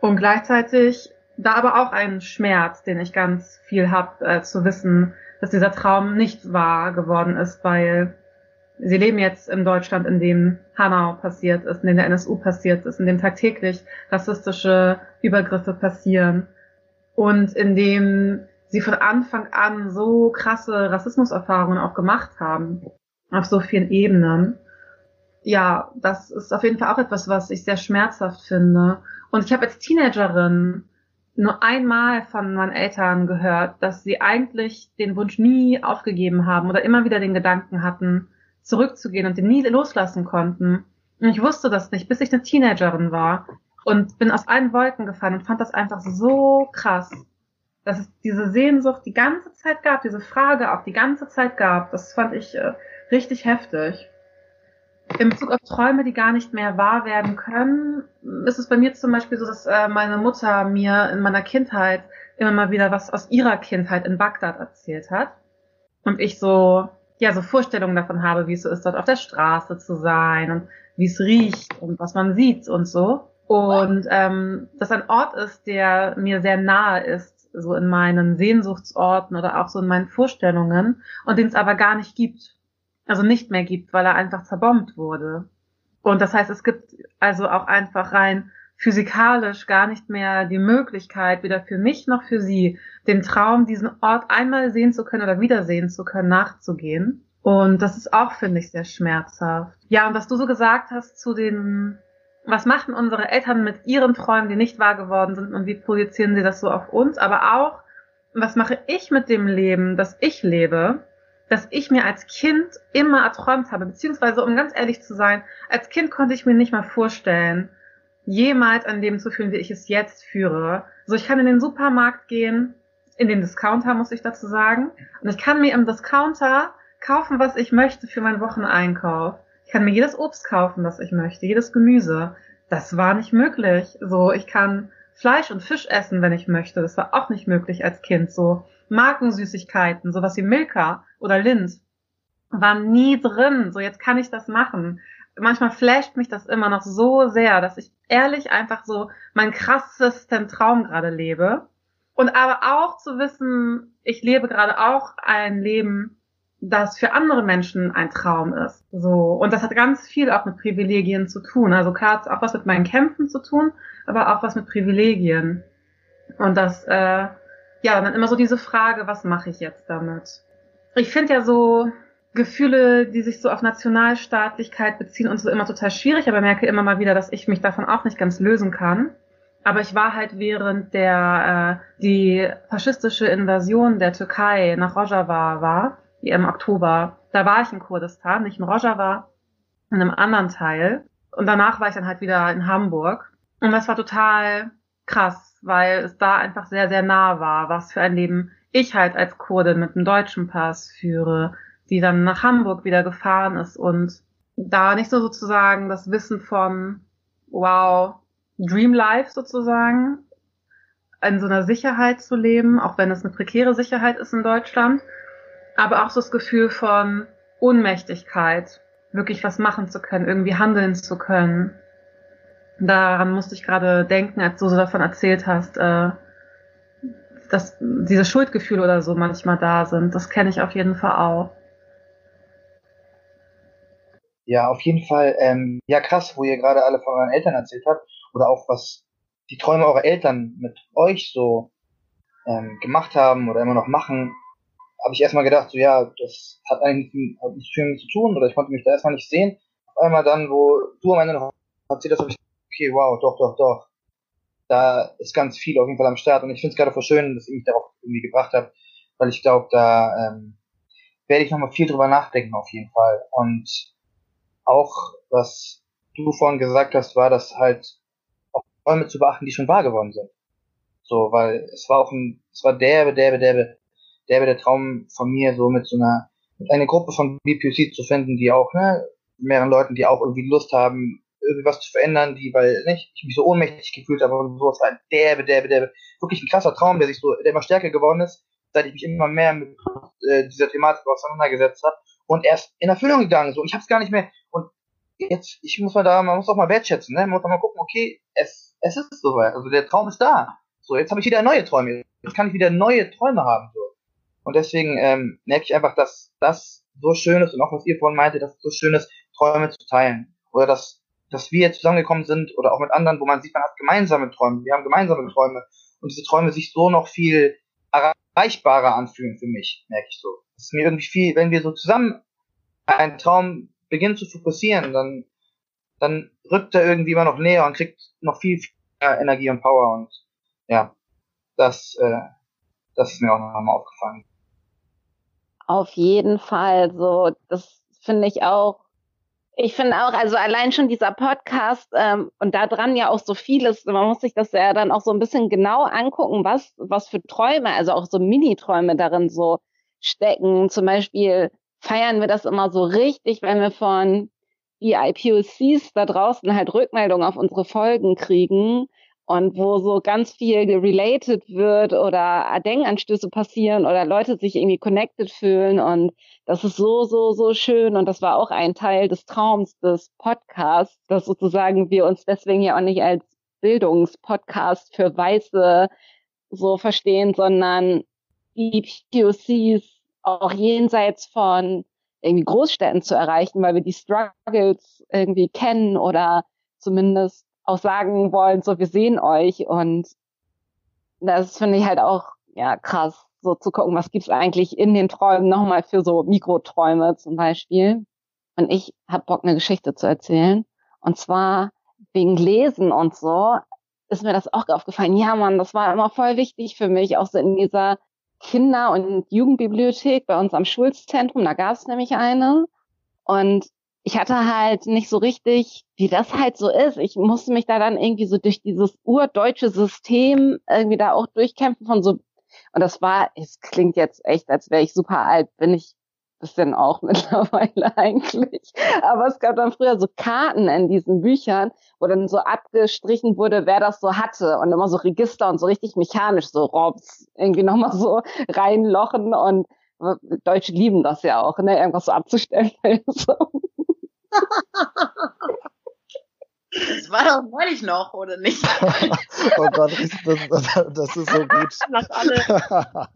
Und gleichzeitig da aber auch ein Schmerz, den ich ganz viel hab, äh, zu wissen, dass dieser Traum nicht wahr geworden ist, weil sie leben jetzt in Deutschland, in dem Hanau passiert ist, in dem der NSU passiert ist, in dem tagtäglich rassistische Übergriffe passieren und in dem sie von Anfang an so krasse Rassismuserfahrungen auch gemacht haben, auf so vielen Ebenen. Ja, das ist auf jeden Fall auch etwas, was ich sehr schmerzhaft finde. Und ich habe als Teenagerin nur einmal von meinen Eltern gehört, dass sie eigentlich den Wunsch nie aufgegeben haben oder immer wieder den Gedanken hatten, zurückzugehen und den nie loslassen konnten. Und ich wusste das nicht, bis ich eine Teenagerin war und bin aus allen Wolken gefallen und fand das einfach so krass, dass es diese Sehnsucht die ganze Zeit gab, diese Frage auch die ganze Zeit gab. Das fand ich äh, richtig heftig. In Bezug auf Träume, die gar nicht mehr wahr werden können, ist es bei mir zum Beispiel so, dass äh, meine Mutter mir in meiner Kindheit immer mal wieder was aus ihrer Kindheit in Bagdad erzählt hat. Und ich so, ja, so Vorstellungen davon habe, wie es so ist, dort auf der Straße zu sein und wie es riecht und was man sieht und so. Und ähm, das ein Ort ist, der mir sehr nahe ist, so in meinen Sehnsuchtsorten oder auch so in meinen Vorstellungen und den es aber gar nicht gibt also nicht mehr gibt, weil er einfach zerbombt wurde. Und das heißt, es gibt also auch einfach rein physikalisch gar nicht mehr die Möglichkeit, weder für mich noch für sie, den Traum, diesen Ort einmal sehen zu können oder wiedersehen zu können, nachzugehen. Und das ist auch, finde ich, sehr schmerzhaft. Ja, und was du so gesagt hast zu den, was machen unsere Eltern mit ihren Träumen, die nicht wahr geworden sind und wie projizieren sie das so auf uns, aber auch, was mache ich mit dem Leben, das ich lebe? das ich mir als Kind immer erträumt habe, beziehungsweise um ganz ehrlich zu sein, als Kind konnte ich mir nicht mal vorstellen, jemals ein Leben zu führen, wie ich es jetzt führe. So, ich kann in den Supermarkt gehen, in den Discounter muss ich dazu sagen, und ich kann mir im Discounter kaufen, was ich möchte für meinen Wocheneinkauf. Ich kann mir jedes Obst kaufen, das ich möchte, jedes Gemüse. Das war nicht möglich. So, ich kann Fleisch und Fisch essen, wenn ich möchte. Das war auch nicht möglich als Kind. So Markensüßigkeiten, sowas wie Milka oder Lindt, waren nie drin. So jetzt kann ich das machen. manchmal flasht mich das immer noch so sehr, dass ich ehrlich einfach so meinen krassesten Traum gerade lebe. Und aber auch zu wissen, ich lebe gerade auch ein Leben, das für andere Menschen ein Traum ist. So. Und das hat ganz viel auch mit Privilegien zu tun. Also klar auch was mit meinen Kämpfen zu tun, aber auch was mit Privilegien. Und das, äh, ja, dann immer so diese Frage, was mache ich jetzt damit? Ich finde ja so Gefühle, die sich so auf Nationalstaatlichkeit beziehen und so immer total schwierig, aber merke immer mal wieder, dass ich mich davon auch nicht ganz lösen kann. Aber ich war halt während der äh, die faschistische Invasion der Türkei nach Rojava war, im Oktober, da war ich in Kurdistan, nicht in Rojava, in einem anderen Teil. Und danach war ich dann halt wieder in Hamburg. Und das war total krass, weil es da einfach sehr, sehr nah war, was für ein Leben ich halt als Kurdin mit einem deutschen Pass führe, die dann nach Hamburg wieder gefahren ist und da nicht so sozusagen das Wissen von, wow, Dream Life sozusagen, in so einer Sicherheit zu leben, auch wenn es eine prekäre Sicherheit ist in Deutschland, aber auch so das Gefühl von Ohnmächtigkeit, wirklich was machen zu können, irgendwie handeln zu können. Daran musste ich gerade denken, als du so davon erzählt hast, äh, dass diese Schuldgefühle oder so manchmal da sind. Das kenne ich auf jeden Fall auch. Ja, auf jeden Fall. Ähm, ja, krass, wo ihr gerade alle von euren Eltern erzählt habt oder auch was die Träume eurer Eltern mit euch so ähm, gemacht haben oder immer noch machen, habe ich erstmal gedacht, so ja, das hat eigentlich nichts viel mit zu tun oder ich konnte mich da erstmal nicht sehen. Auf einmal dann, wo du am Ende noch erzählt hast, habe ich okay, wow, doch, doch, doch. Da ist ganz viel auf jeden Fall am Start und ich finde es gerade voll schön, dass ihr mich darauf irgendwie gebracht habt, weil ich glaube, da ähm, werde ich nochmal viel drüber nachdenken auf jeden Fall. Und auch, was du vorhin gesagt hast, war das halt auch Träume zu beachten, die schon wahr geworden sind. So, weil es war auch ein, es war derbe, derbe, derbe, derbe der Traum von mir, so mit so einer, mit einer Gruppe von BPC zu finden, die auch, ne, mehreren Leuten, die auch irgendwie Lust haben, irgendwie was zu verändern, die, weil, nicht, ich mich so ohnmächtig gefühlt habe und sowas war derbe, derbe, derbe, wirklich ein krasser Traum, der sich so, der immer stärker geworden ist, seit ich mich immer mehr mit äh, dieser Thematik auseinandergesetzt habe und erst in Erfüllung gegangen, so, ich habe es gar nicht mehr, und jetzt, ich muss mal da, man muss auch mal wertschätzen, ne, man muss auch mal gucken, okay, es, es ist soweit, also der Traum ist da, so, jetzt habe ich wieder neue Träume, jetzt kann ich wieder neue Träume haben, so, und deswegen ähm, merke ich einfach, dass das so schön ist und auch was ihr vorhin meinte, dass es so schön ist, Träume zu teilen. Oder dass dass wir zusammengekommen sind oder auch mit anderen, wo man sieht, man hat gemeinsame Träume, wir haben gemeinsame Träume und diese Träume sich so noch viel erreichbarer anfühlen für mich, merke ich so. Es ist mir irgendwie viel, wenn wir so zusammen einen Traum beginnen zu fokussieren, dann, dann rückt er irgendwie immer noch näher und kriegt noch viel, viel mehr Energie und Power und ja, das, äh, das ist mir auch nochmal aufgefallen. Auf jeden Fall, so, das finde ich auch ich finde auch, also allein schon dieser Podcast ähm, und da dran ja auch so vieles, man muss sich das ja dann auch so ein bisschen genau angucken, was, was für Träume, also auch so Mini-Träume darin so stecken. Zum Beispiel feiern wir das immer so richtig, wenn wir von IPOCs da draußen halt Rückmeldungen auf unsere Folgen kriegen und wo so ganz viel related wird oder Denkanstöße passieren oder Leute sich irgendwie connected fühlen. Und das ist so, so, so schön. Und das war auch ein Teil des Traums des Podcasts, dass sozusagen wir uns deswegen ja auch nicht als Bildungspodcast für Weiße so verstehen, sondern die POCs auch jenseits von irgendwie Großstädten zu erreichen, weil wir die Struggles irgendwie kennen oder zumindest auch sagen wollen, so wir sehen euch und das finde ich halt auch ja krass, so zu gucken, was gibt's eigentlich in den Träumen nochmal für so Mikroträume zum Beispiel. Und ich habe Bock, eine Geschichte zu erzählen. Und zwar wegen Lesen und so ist mir das auch aufgefallen. Ja, Mann, das war immer voll wichtig für mich, auch so in dieser Kinder- und Jugendbibliothek bei uns am Schulzentrum. Da gab es nämlich eine. Und ich hatte halt nicht so richtig, wie das halt so ist. Ich musste mich da dann irgendwie so durch dieses urdeutsche System irgendwie da auch durchkämpfen von so, und das war, es klingt jetzt echt, als wäre ich super alt, bin ich bisschen auch mittlerweile eigentlich. Aber es gab dann früher so Karten in diesen Büchern, wo dann so abgestrichen wurde, wer das so hatte und immer so Register und so richtig mechanisch so Robs irgendwie nochmal so reinlochen und Deutsche lieben das ja auch, ne, irgendwas so abzustellen. Das war doch neulich noch, oder nicht? oh Gott, das, das ist so gut. Nach alle.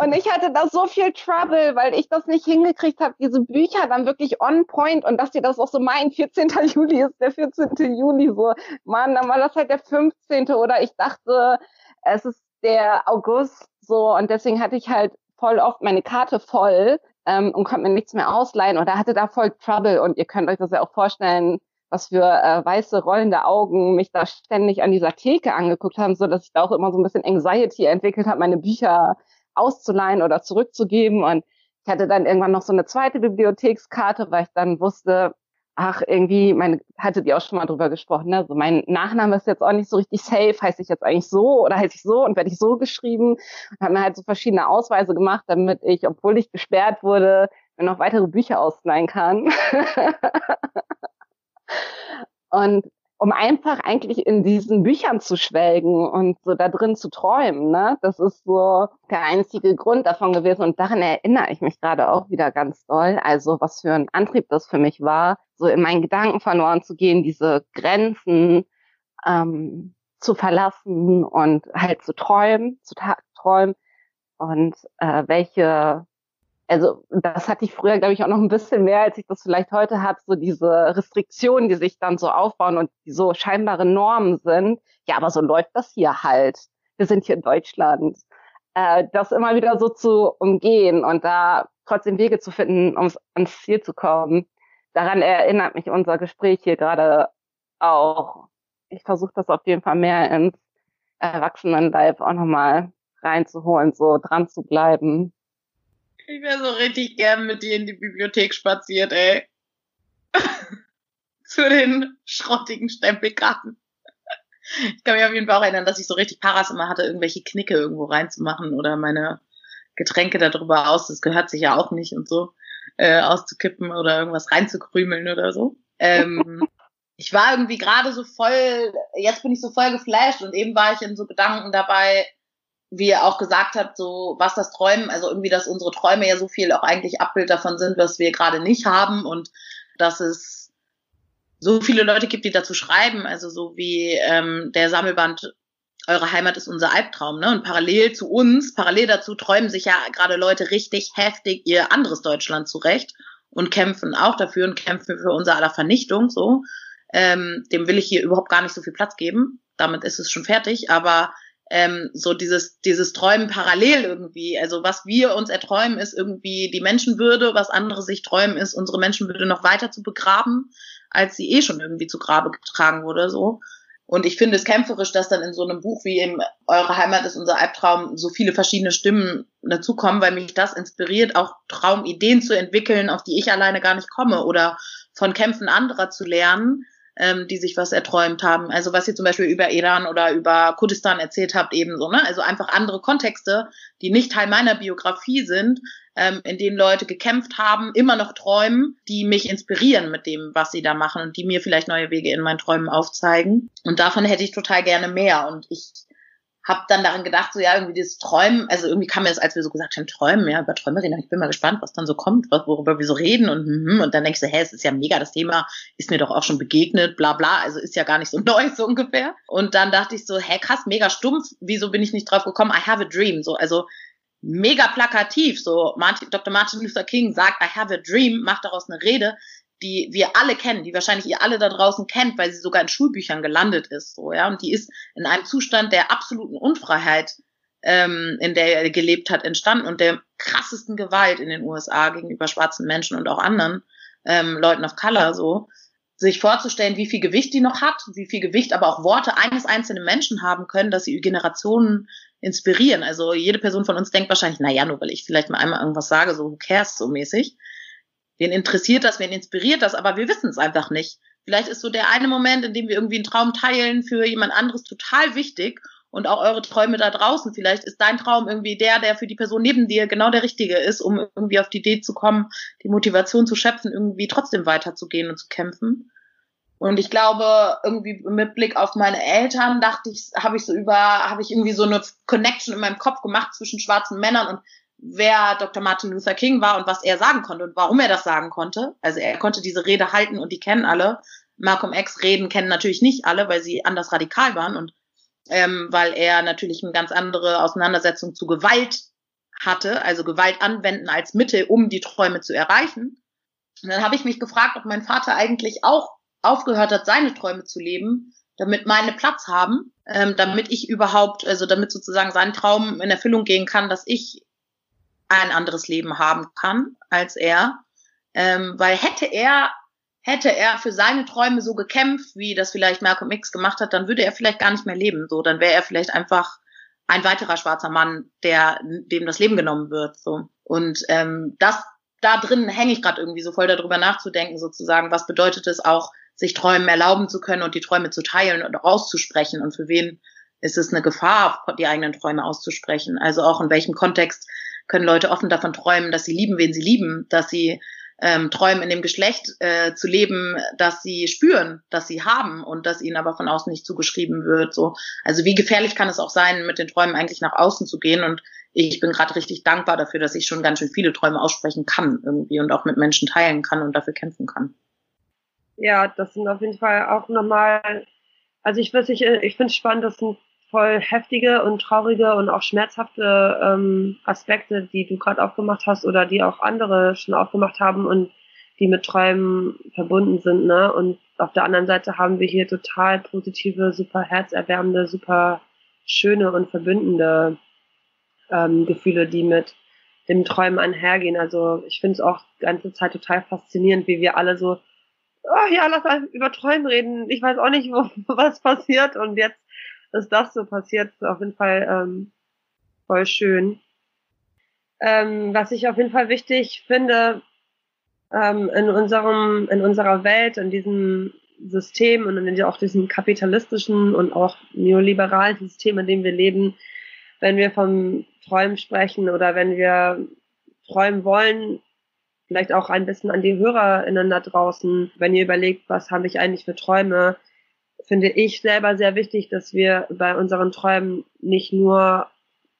Und ich hatte da so viel Trouble, weil ich das nicht hingekriegt habe, diese Bücher dann wirklich on point und dass die das auch so meinen, 14. Juli ist der 14. Juli so. Mann, dann war das halt der 15. oder ich dachte, es ist der August so und deswegen hatte ich halt voll oft meine Karte voll ähm, und konnte mir nichts mehr ausleihen oder hatte da voll Trouble und ihr könnt euch das ja auch vorstellen, was für äh, weiße rollende Augen mich da ständig an dieser Theke angeguckt haben, so dass ich da auch immer so ein bisschen Anxiety entwickelt habe, meine Bücher auszuleihen oder zurückzugeben. Und ich hatte dann irgendwann noch so eine zweite Bibliothekskarte, weil ich dann wusste, ach, irgendwie, meine, hatte die auch schon mal drüber gesprochen, ne? So mein Nachname ist jetzt auch nicht so richtig safe, heiße ich jetzt eigentlich so oder heiße ich so und werde ich so geschrieben und habe mir halt so verschiedene Ausweise gemacht, damit ich, obwohl ich gesperrt wurde, mir noch weitere Bücher ausleihen kann. und um einfach eigentlich in diesen Büchern zu schwelgen und so da drin zu träumen. Ne? Das ist so der einzige Grund davon gewesen. Und daran erinnere ich mich gerade auch wieder ganz doll. Also was für ein Antrieb das für mich war, so in meinen Gedanken verloren zu gehen, diese Grenzen ähm, zu verlassen und halt zu träumen, zu träumen und äh, welche also das hatte ich früher, glaube ich, auch noch ein bisschen mehr, als ich das vielleicht heute habe, so diese Restriktionen, die sich dann so aufbauen und die so scheinbare Normen sind. Ja, aber so läuft das hier halt. Wir sind hier in Deutschland. Äh, das immer wieder so zu umgehen und da trotzdem Wege zu finden, um ans Ziel zu kommen. Daran erinnert mich unser Gespräch hier gerade auch. Ich versuche das auf jeden Fall mehr ins Erwachsenenlife auch nochmal reinzuholen, so dran zu bleiben. Ich wäre so richtig gern mit dir in die Bibliothek spaziert, ey. Zu den schrottigen Stempelkarten. Ich kann mich auf jeden Fall auch erinnern, dass ich so richtig Paras immer hatte, irgendwelche Knicke irgendwo reinzumachen oder meine Getränke darüber aus, das gehört sich ja auch nicht und so, äh, auszukippen oder irgendwas reinzukrümeln oder so. Ähm, ich war irgendwie gerade so voll, jetzt bin ich so voll geflasht und eben war ich in so Gedanken dabei, wie ihr auch gesagt habt, so was das Träumen, also irgendwie, dass unsere Träume ja so viel auch eigentlich Abbild davon sind, was wir gerade nicht haben und dass es so viele Leute gibt, die dazu schreiben, also so wie ähm, der Sammelband Eure Heimat ist unser Albtraum, ne? Und parallel zu uns, parallel dazu träumen sich ja gerade Leute richtig heftig ihr anderes Deutschland zurecht und kämpfen auch dafür und kämpfen für unser aller Vernichtung, so. Ähm, dem will ich hier überhaupt gar nicht so viel Platz geben. Damit ist es schon fertig, aber ähm, so dieses, dieses Träumen parallel irgendwie. Also was wir uns erträumen, ist irgendwie die Menschenwürde, was andere sich träumen, ist unsere Menschenwürde noch weiter zu begraben, als sie eh schon irgendwie zu Grabe getragen wurde, so. Und ich finde es kämpferisch, dass dann in so einem Buch wie eben Eure Heimat ist unser Albtraum so viele verschiedene Stimmen dazukommen, weil mich das inspiriert, auch Traumideen zu entwickeln, auf die ich alleine gar nicht komme oder von Kämpfen anderer zu lernen ähm, die sich was erträumt haben. Also was ihr zum Beispiel über Iran oder über Kurdistan erzählt habt, ebenso, ne? Also einfach andere Kontexte, die nicht Teil meiner Biografie sind, ähm, in denen Leute gekämpft haben, immer noch träumen, die mich inspirieren mit dem, was sie da machen und die mir vielleicht neue Wege in meinen Träumen aufzeigen. Und davon hätte ich total gerne mehr. Und ich habe dann daran gedacht, so ja, irgendwie dieses Träumen, also irgendwie kam mir das, als wir so gesagt haben, Träumen, ja, über Träume reden, ich bin mal gespannt, was dann so kommt, worüber wir so reden und, hm, und dann denkst du, hä, es ist ja mega, das Thema ist mir doch auch schon begegnet, bla bla, also ist ja gar nicht so neu, so ungefähr. Und dann dachte ich so, hä, krass, mega stumpf, wieso bin ich nicht drauf gekommen, I have a dream, so, also mega plakativ, so Martin, Dr. Martin Luther King sagt, I have a dream, macht daraus eine Rede, die wir alle kennen, die wahrscheinlich ihr alle da draußen kennt, weil sie sogar in Schulbüchern gelandet ist, so ja, und die ist in einem Zustand der absoluten Unfreiheit, ähm, in der er gelebt hat, entstanden und der krassesten Gewalt in den USA gegenüber schwarzen Menschen und auch anderen ähm, Leuten of Color, so sich vorzustellen, wie viel Gewicht die noch hat, wie viel Gewicht aber auch Worte eines einzelnen Menschen haben können, dass sie Generationen inspirieren. Also jede Person von uns denkt wahrscheinlich, na ja, nur weil ich vielleicht mal einmal irgendwas sage, so who cares so mäßig. Wen interessiert das, wen inspiriert das, aber wir wissen es einfach nicht. Vielleicht ist so der eine Moment, in dem wir irgendwie einen Traum teilen, für jemand anderes total wichtig und auch eure Träume da draußen. Vielleicht ist dein Traum irgendwie der, der für die Person neben dir genau der richtige ist, um irgendwie auf die Idee zu kommen, die Motivation zu schöpfen, irgendwie trotzdem weiterzugehen und zu kämpfen. Und ich glaube, irgendwie mit Blick auf meine Eltern dachte ich, habe ich so über, habe ich irgendwie so eine Connection in meinem Kopf gemacht zwischen schwarzen Männern und wer Dr. Martin Luther King war und was er sagen konnte und warum er das sagen konnte. Also er konnte diese Rede halten und die kennen alle. Malcolm X Reden kennen natürlich nicht alle, weil sie anders radikal waren und ähm, weil er natürlich eine ganz andere Auseinandersetzung zu Gewalt hatte, also Gewalt anwenden als Mittel, um die Träume zu erreichen. Und dann habe ich mich gefragt, ob mein Vater eigentlich auch aufgehört hat, seine Träume zu leben, damit meine Platz haben, ähm, damit ich überhaupt, also damit sozusagen sein Traum in Erfüllung gehen kann, dass ich ein anderes Leben haben kann als er. Ähm, weil hätte er hätte er für seine Träume so gekämpft, wie das vielleicht Malcolm X gemacht hat, dann würde er vielleicht gar nicht mehr leben. So, dann wäre er vielleicht einfach ein weiterer schwarzer Mann, der dem das Leben genommen wird. So und ähm, das da drin hänge ich gerade irgendwie so voll darüber nachzudenken, sozusagen, was bedeutet es auch, sich Träumen erlauben zu können und die Träume zu teilen und auszusprechen und für wen ist es eine Gefahr, die eigenen Träume auszusprechen. Also auch in welchem Kontext können Leute offen davon träumen, dass sie lieben, wen sie lieben, dass sie ähm, träumen, in dem Geschlecht äh, zu leben, dass sie spüren, dass sie haben und dass ihnen aber von außen nicht zugeschrieben wird. So, also wie gefährlich kann es auch sein, mit den Träumen eigentlich nach außen zu gehen? Und ich bin gerade richtig dankbar dafür, dass ich schon ganz schön viele Träume aussprechen kann irgendwie und auch mit Menschen teilen kann und dafür kämpfen kann. Ja, das sind auf jeden Fall auch nochmal, also ich weiß nicht, ich finde es spannend, das sind voll heftige und traurige und auch schmerzhafte ähm, Aspekte, die du gerade aufgemacht hast oder die auch andere schon aufgemacht haben und die mit Träumen verbunden sind. Ne? Und auf der anderen Seite haben wir hier total positive, super herzerwärmende, super schöne und verbündende ähm, Gefühle, die mit dem Träumen einhergehen. Also ich finde es auch die ganze Zeit total faszinierend, wie wir alle so, oh ja, lass mal über Träumen reden. Ich weiß auch nicht, wo, was passiert und jetzt dass das so passiert, ist auf jeden Fall ähm, voll schön. Ähm, was ich auf jeden Fall wichtig finde, ähm, in unserem, in unserer Welt, in diesem System und in auch diesem kapitalistischen und auch neoliberalen System, in dem wir leben, wenn wir vom Träumen sprechen oder wenn wir träumen wollen, vielleicht auch ein bisschen an die HörerInnen da draußen, wenn ihr überlegt, was habe ich eigentlich für Träume, finde ich selber sehr wichtig, dass wir bei unseren Träumen nicht nur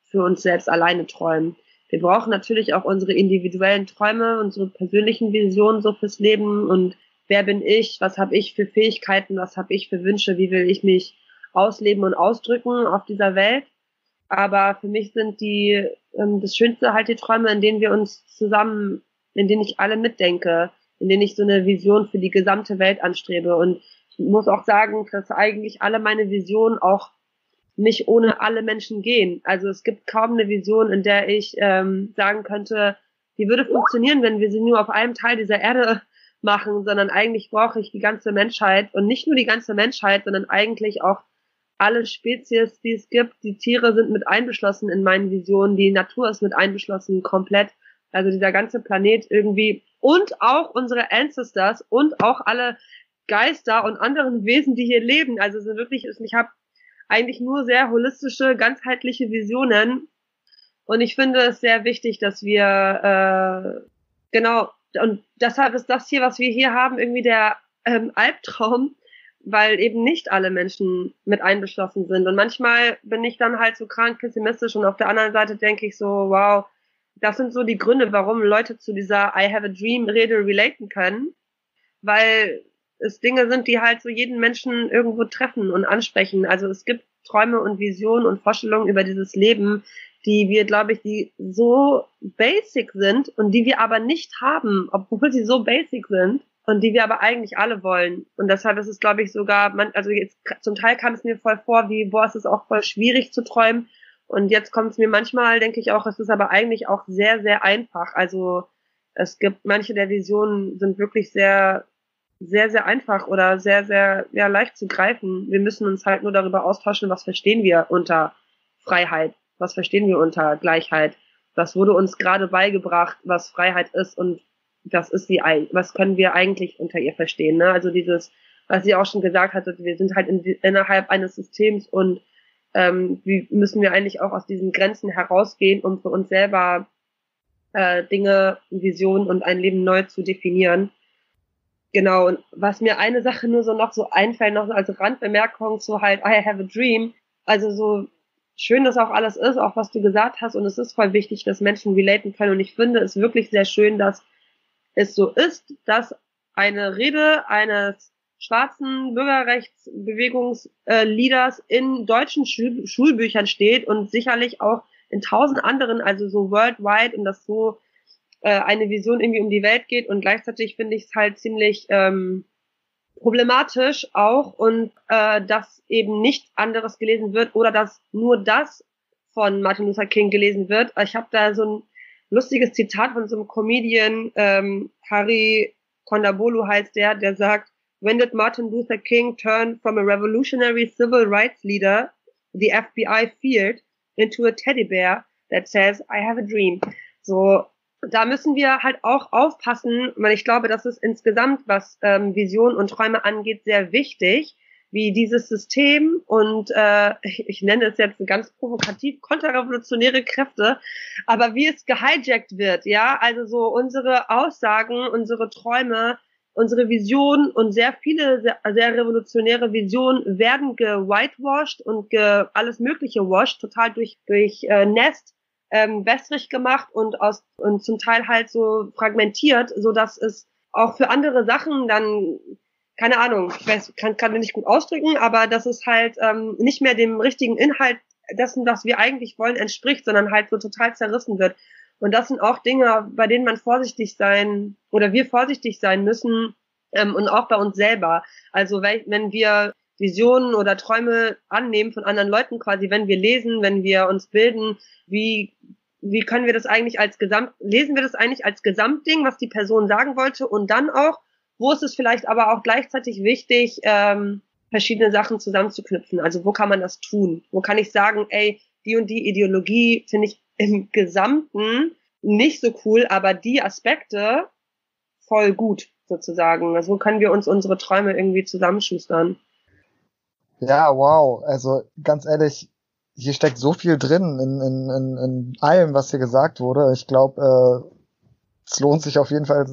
für uns selbst alleine träumen. Wir brauchen natürlich auch unsere individuellen Träume, unsere persönlichen Visionen so fürs Leben und wer bin ich, was habe ich für Fähigkeiten, was habe ich für Wünsche, wie will ich mich ausleben und ausdrücken auf dieser Welt. Aber für mich sind die ähm, das Schönste halt die Träume, in denen wir uns zusammen, in denen ich alle mitdenke, in denen ich so eine Vision für die gesamte Welt anstrebe. Und muss auch sagen, dass eigentlich alle meine Visionen auch nicht ohne alle Menschen gehen. Also es gibt kaum eine Vision, in der ich ähm, sagen könnte, die würde funktionieren, wenn wir sie nur auf einem Teil dieser Erde machen, sondern eigentlich brauche ich die ganze Menschheit und nicht nur die ganze Menschheit, sondern eigentlich auch alle Spezies, die es gibt. Die Tiere sind mit einbeschlossen in meinen Visionen, die Natur ist mit einbeschlossen, komplett. Also dieser ganze Planet irgendwie und auch unsere Ancestors und auch alle Geister und anderen Wesen, die hier leben. Also so wirklich, ich habe eigentlich nur sehr holistische, ganzheitliche Visionen. Und ich finde es sehr wichtig, dass wir äh, genau und deshalb ist das hier, was wir hier haben, irgendwie der ähm, Albtraum, weil eben nicht alle Menschen mit einbeschlossen sind. Und manchmal bin ich dann halt so krank pessimistisch und auf der anderen Seite denke ich so, wow, das sind so die Gründe, warum Leute zu dieser I have a dream Rede relaten können, weil es Dinge sind, die halt so jeden Menschen irgendwo treffen und ansprechen. Also es gibt Träume und Visionen und Vorstellungen über dieses Leben, die wir, glaube ich, die so basic sind und die wir aber nicht haben, obwohl sie so basic sind und die wir aber eigentlich alle wollen. Und deshalb ist es, glaube ich, sogar, man, also jetzt zum Teil kam es mir voll vor, wie, boah, es ist auch voll schwierig zu träumen. Und jetzt kommt es mir manchmal, denke ich auch, es ist aber eigentlich auch sehr, sehr einfach. Also es gibt manche der Visionen sind wirklich sehr sehr, sehr einfach oder sehr, sehr ja, leicht zu greifen. Wir müssen uns halt nur darüber austauschen, was verstehen wir unter Freiheit, was verstehen wir unter Gleichheit, was wurde uns gerade beigebracht, was Freiheit ist und was ist sie was können wir eigentlich unter ihr verstehen. Ne? Also dieses, was sie auch schon gesagt hatte, wir sind halt in, innerhalb eines Systems und ähm, wie müssen wir eigentlich auch aus diesen Grenzen herausgehen, um für uns selber äh, Dinge, Visionen und ein Leben neu zu definieren. Genau, und was mir eine Sache nur so noch so einfällt, noch so als Randbemerkung, so halt, I have a dream. Also so, schön das auch alles ist, auch was du gesagt hast. Und es ist voll wichtig, dass Menschen relaten können. Und ich finde es wirklich sehr schön, dass es so ist, dass eine Rede eines schwarzen Bürgerrechtsbewegungsleaders in deutschen Schul Schulbüchern steht und sicherlich auch in tausend anderen, also so worldwide und das so äh, eine Vision irgendwie um die Welt geht und gleichzeitig finde ich es halt ziemlich ähm, problematisch auch und äh, dass eben nichts anderes gelesen wird oder dass nur das von Martin Luther King gelesen wird. Ich habe da so ein lustiges Zitat von so einem Comedian, ähm, Harry Kondabolu heißt der, der sagt, When did Martin Luther King turn from a revolutionary civil rights leader, the FBI feared, into a teddy bear that says, I have a dream? So, da müssen wir halt auch aufpassen, weil ich glaube, das ist insgesamt, was ähm, Vision und Träume angeht, sehr wichtig, wie dieses System und äh, ich, nenne es jetzt ganz provokativ konterrevolutionäre Kräfte, aber wie es gehijackt wird, ja, also so unsere Aussagen, unsere Träume, unsere Vision und sehr viele sehr, sehr revolutionäre Visionen werden gewhitewashed und ge, alles Mögliche washed, total durch durch äh, Nest ähm, wässrig gemacht und aus und zum Teil halt so fragmentiert, so dass es auch für andere Sachen dann keine Ahnung, ich weiß, kann kann nicht gut ausdrücken, aber dass es halt ähm, nicht mehr dem richtigen Inhalt dessen, was wir eigentlich wollen, entspricht, sondern halt so total zerrissen wird. Und das sind auch Dinge, bei denen man vorsichtig sein oder wir vorsichtig sein müssen ähm, und auch bei uns selber. Also wenn wir Visionen oder Träume annehmen von anderen Leuten quasi, wenn wir lesen, wenn wir uns bilden, wie wie können wir das eigentlich als Gesamt, lesen wir das eigentlich als Gesamtding, was die Person sagen wollte und dann auch, wo ist es vielleicht aber auch gleichzeitig wichtig, ähm, verschiedene Sachen zusammenzuknüpfen? Also wo kann man das tun? Wo kann ich sagen, ey, die und die Ideologie finde ich im Gesamten nicht so cool, aber die Aspekte voll gut sozusagen. Also wo können wir uns unsere Träume irgendwie zusammenschustern? Ja, wow. Also ganz ehrlich, hier steckt so viel drin in, in, in, in allem, was hier gesagt wurde. Ich glaube, äh, es lohnt sich auf jeden Fall,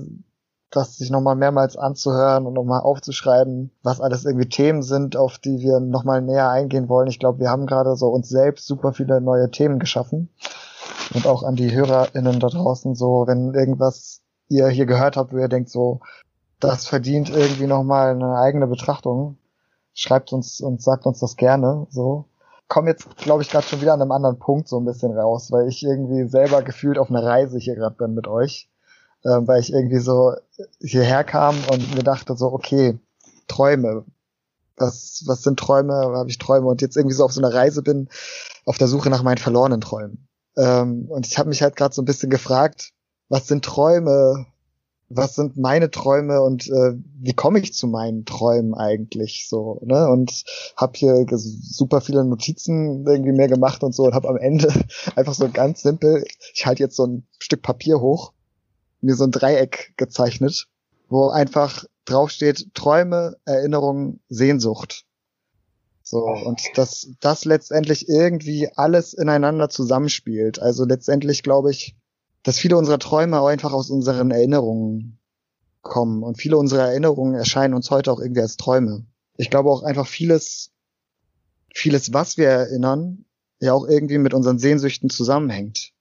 das sich nochmal mehrmals anzuhören und nochmal aufzuschreiben, was alles irgendwie Themen sind, auf die wir nochmal näher eingehen wollen. Ich glaube, wir haben gerade so uns selbst super viele neue Themen geschaffen. Und auch an die HörerInnen da draußen, so, wenn irgendwas ihr hier gehört habt, wo ihr denkt, so, das verdient irgendwie nochmal eine eigene Betrachtung, schreibt uns und sagt uns das gerne, so. Komm jetzt, glaube ich, gerade schon wieder an einem anderen Punkt so ein bisschen raus, weil ich irgendwie selber gefühlt auf einer Reise hier gerade bin mit euch. Ähm, weil ich irgendwie so hierher kam und mir dachte so, okay, Träume. Was, was sind Träume? Habe ich Träume? Und jetzt irgendwie so auf so einer Reise bin, auf der Suche nach meinen verlorenen Träumen. Ähm, und ich habe mich halt gerade so ein bisschen gefragt, was sind Träume? Was sind meine Träume und äh, wie komme ich zu meinen Träumen eigentlich so, ne? Und habe hier super viele Notizen irgendwie mehr gemacht und so und habe am Ende einfach so ganz simpel, ich halte jetzt so ein Stück Papier hoch, mir so ein Dreieck gezeichnet, wo einfach draufsteht Träume, Erinnerungen, Sehnsucht. So, und dass das letztendlich irgendwie alles ineinander zusammenspielt. Also letztendlich glaube ich, dass viele unserer Träume auch einfach aus unseren Erinnerungen kommen. Und viele unserer Erinnerungen erscheinen uns heute auch irgendwie als Träume. Ich glaube auch einfach vieles, vieles, was wir erinnern, ja auch irgendwie mit unseren Sehnsüchten zusammenhängt.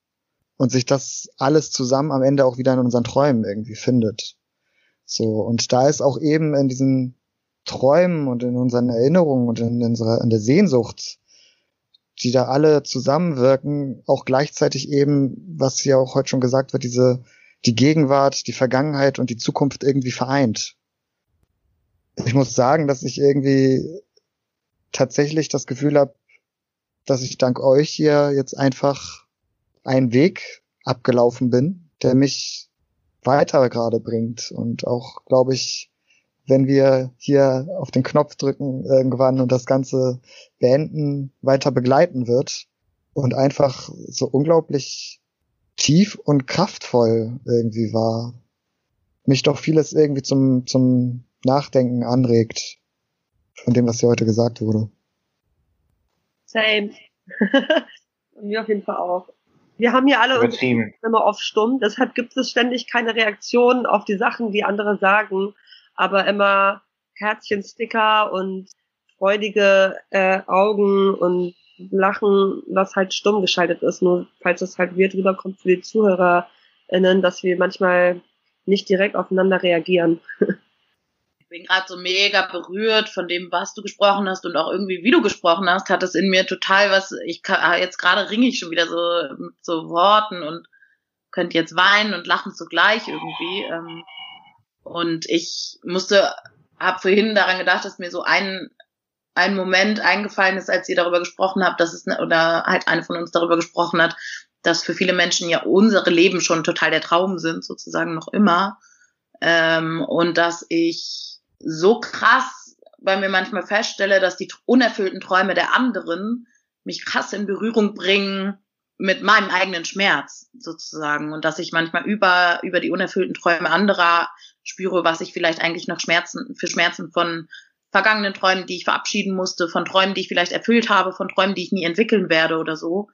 Und sich das alles zusammen am Ende auch wieder in unseren Träumen irgendwie findet. So. Und da ist auch eben in diesen Träumen und in unseren Erinnerungen und in unserer, in der Sehnsucht die da alle zusammenwirken, auch gleichzeitig eben, was ja auch heute schon gesagt wird, diese, die Gegenwart, die Vergangenheit und die Zukunft irgendwie vereint. Ich muss sagen, dass ich irgendwie tatsächlich das Gefühl habe, dass ich dank euch hier jetzt einfach einen Weg abgelaufen bin, der mich weiter gerade bringt und auch, glaube ich, wenn wir hier auf den Knopf drücken irgendwann und das Ganze beenden, weiter begleiten wird und einfach so unglaublich tief und kraftvoll irgendwie war. Mich doch vieles irgendwie zum, zum Nachdenken anregt von dem, was hier heute gesagt wurde. Same. Und mir auf jeden Fall auch. Wir haben ja alle immer auf Stumm, deshalb gibt es ständig keine Reaktion auf die Sachen, die andere sagen aber immer Herzchen, Sticker und freudige äh, Augen und lachen, was halt stumm geschaltet ist. Nur falls es halt weird rüberkommt für die ZuhörerInnen, dass wir manchmal nicht direkt aufeinander reagieren. Ich bin gerade so mega berührt von dem, was du gesprochen hast und auch irgendwie, wie du gesprochen hast, hat es in mir total was, ich kann, ah, jetzt gerade ringe ich schon wieder so mit so Worten und könnte jetzt weinen und lachen zugleich irgendwie. Ähm, und ich musste, habe vorhin daran gedacht, dass mir so ein, ein Moment eingefallen ist, als ihr darüber gesprochen habt, dass es, ne, oder halt eine von uns darüber gesprochen hat, dass für viele Menschen ja unsere Leben schon total der Traum sind, sozusagen noch immer. Ähm, und dass ich so krass bei mir manchmal feststelle, dass die unerfüllten Träume der anderen mich krass in Berührung bringen mit meinem eigenen Schmerz sozusagen und dass ich manchmal über über die unerfüllten Träume anderer spüre, was ich vielleicht eigentlich noch Schmerzen für Schmerzen von vergangenen Träumen, die ich verabschieden musste, von Träumen, die ich vielleicht erfüllt habe, von Träumen, die ich nie entwickeln werde oder so,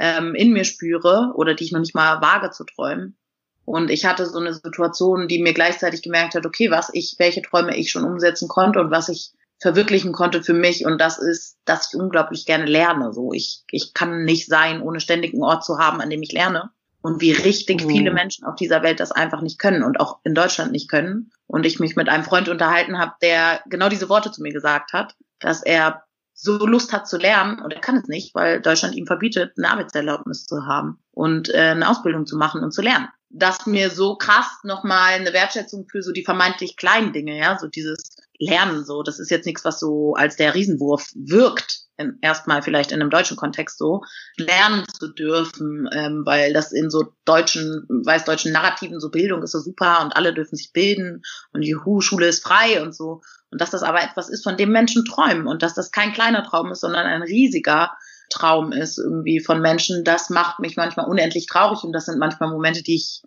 ähm, in mir spüre oder die ich noch nicht mal wage zu träumen. Und ich hatte so eine Situation, die mir gleichzeitig gemerkt hat, okay, was ich, welche Träume ich schon umsetzen konnte und was ich verwirklichen konnte für mich. Und das ist, dass ich unglaublich gerne lerne. So, ich, ich kann nicht sein, ohne ständig einen Ort zu haben, an dem ich lerne. Und wie richtig mhm. viele Menschen auf dieser Welt das einfach nicht können und auch in Deutschland nicht können. Und ich mich mit einem Freund unterhalten habe, der genau diese Worte zu mir gesagt hat, dass er so Lust hat zu lernen und er kann es nicht, weil Deutschland ihm verbietet, eine Arbeitserlaubnis zu haben und äh, eine Ausbildung zu machen und zu lernen. Das mir so krass nochmal eine Wertschätzung für so die vermeintlich kleinen Dinge, ja, so dieses Lernen so. Das ist jetzt nichts, was so als der Riesenwurf wirkt, erstmal vielleicht in einem deutschen Kontext so, lernen zu dürfen, ähm, weil das in so deutschen, weißdeutschen Narrativen so Bildung ist so super und alle dürfen sich bilden und juhu, Schule ist frei und so. Und dass das aber etwas ist, von dem Menschen träumen und dass das kein kleiner Traum ist, sondern ein riesiger Traum ist irgendwie von Menschen, das macht mich manchmal unendlich traurig und das sind manchmal Momente, die ich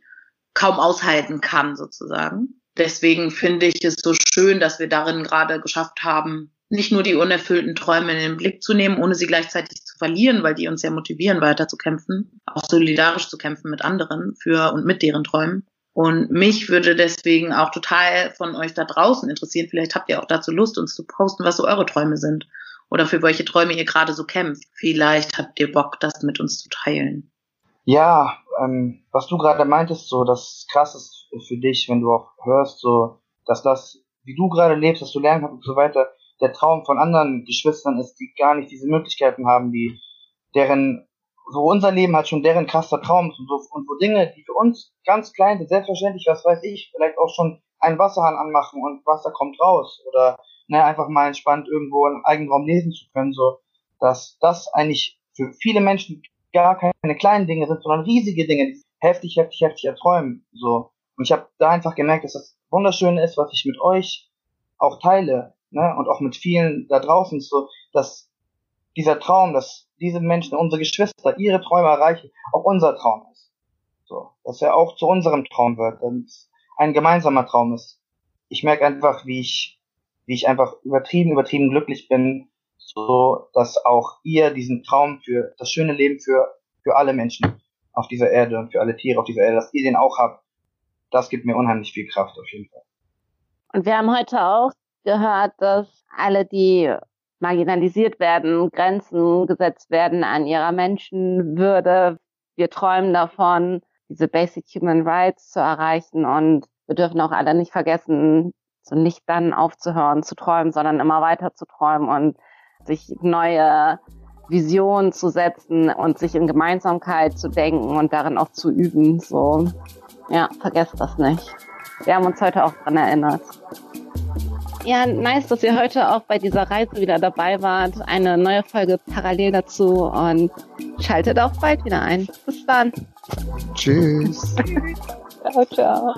kaum aushalten kann sozusagen. Deswegen finde ich es so schön, dass wir darin gerade geschafft haben, nicht nur die unerfüllten Träume in den Blick zu nehmen, ohne sie gleichzeitig zu verlieren, weil die uns ja motivieren, weiter zu kämpfen, auch solidarisch zu kämpfen mit anderen für und mit deren Träumen. Und mich würde deswegen auch total von euch da draußen interessieren. Vielleicht habt ihr auch dazu Lust, uns zu posten, was so eure Träume sind oder für welche Träume ihr gerade so kämpft. Vielleicht habt ihr Bock, das mit uns zu teilen. Ja, ähm, was du gerade meintest, so das krass ist für dich, wenn du auch hörst, so dass das, wie du gerade lebst, dass du lernen kannst und so weiter, der Traum von anderen Geschwistern ist, die gar nicht diese Möglichkeiten haben, die deren so unser Leben halt schon deren krasser Traum und so und wo Dinge, die für uns ganz klein sind, selbstverständlich, was weiß ich, vielleicht auch schon einen Wasserhahn anmachen und Wasser kommt raus oder ne, einfach mal entspannt irgendwo im Eigenraum lesen zu können, so dass das eigentlich für viele Menschen gar keine kleinen Dinge sind, sondern riesige Dinge, die heftig, heftig, heftig erträumen. So. Und ich habe da einfach gemerkt, dass das wunderschön ist, was ich mit euch auch teile, ne, und auch mit vielen da draußen, so, dass dieser Traum, dass diese Menschen, unsere Geschwister, ihre Träume erreichen, auch unser Traum ist. So, dass er auch zu unserem Traum wird, dass es ein gemeinsamer Traum ist. Ich merke einfach, wie ich, wie ich einfach übertrieben, übertrieben glücklich bin, so, dass auch ihr diesen Traum für das schöne Leben für, für alle Menschen auf dieser Erde und für alle Tiere auf dieser Erde, dass ihr den auch habt, das gibt mir unheimlich viel Kraft auf jeden Fall. Und wir haben heute auch gehört, dass alle, die marginalisiert werden, Grenzen gesetzt werden an ihrer Menschenwürde. Wir träumen davon, diese Basic Human Rights zu erreichen und wir dürfen auch alle nicht vergessen, so nicht dann aufzuhören zu träumen, sondern immer weiter zu träumen und sich neue Visionen zu setzen und sich in Gemeinsamkeit zu denken und darin auch zu üben. So, ja, vergesst das nicht. Wir haben uns heute auch dran erinnert. Ja, nice, dass ihr heute auch bei dieser Reise wieder dabei wart. Eine neue Folge parallel dazu und schaltet auch bald wieder ein. Bis dann. Tschüss. ciao, ciao.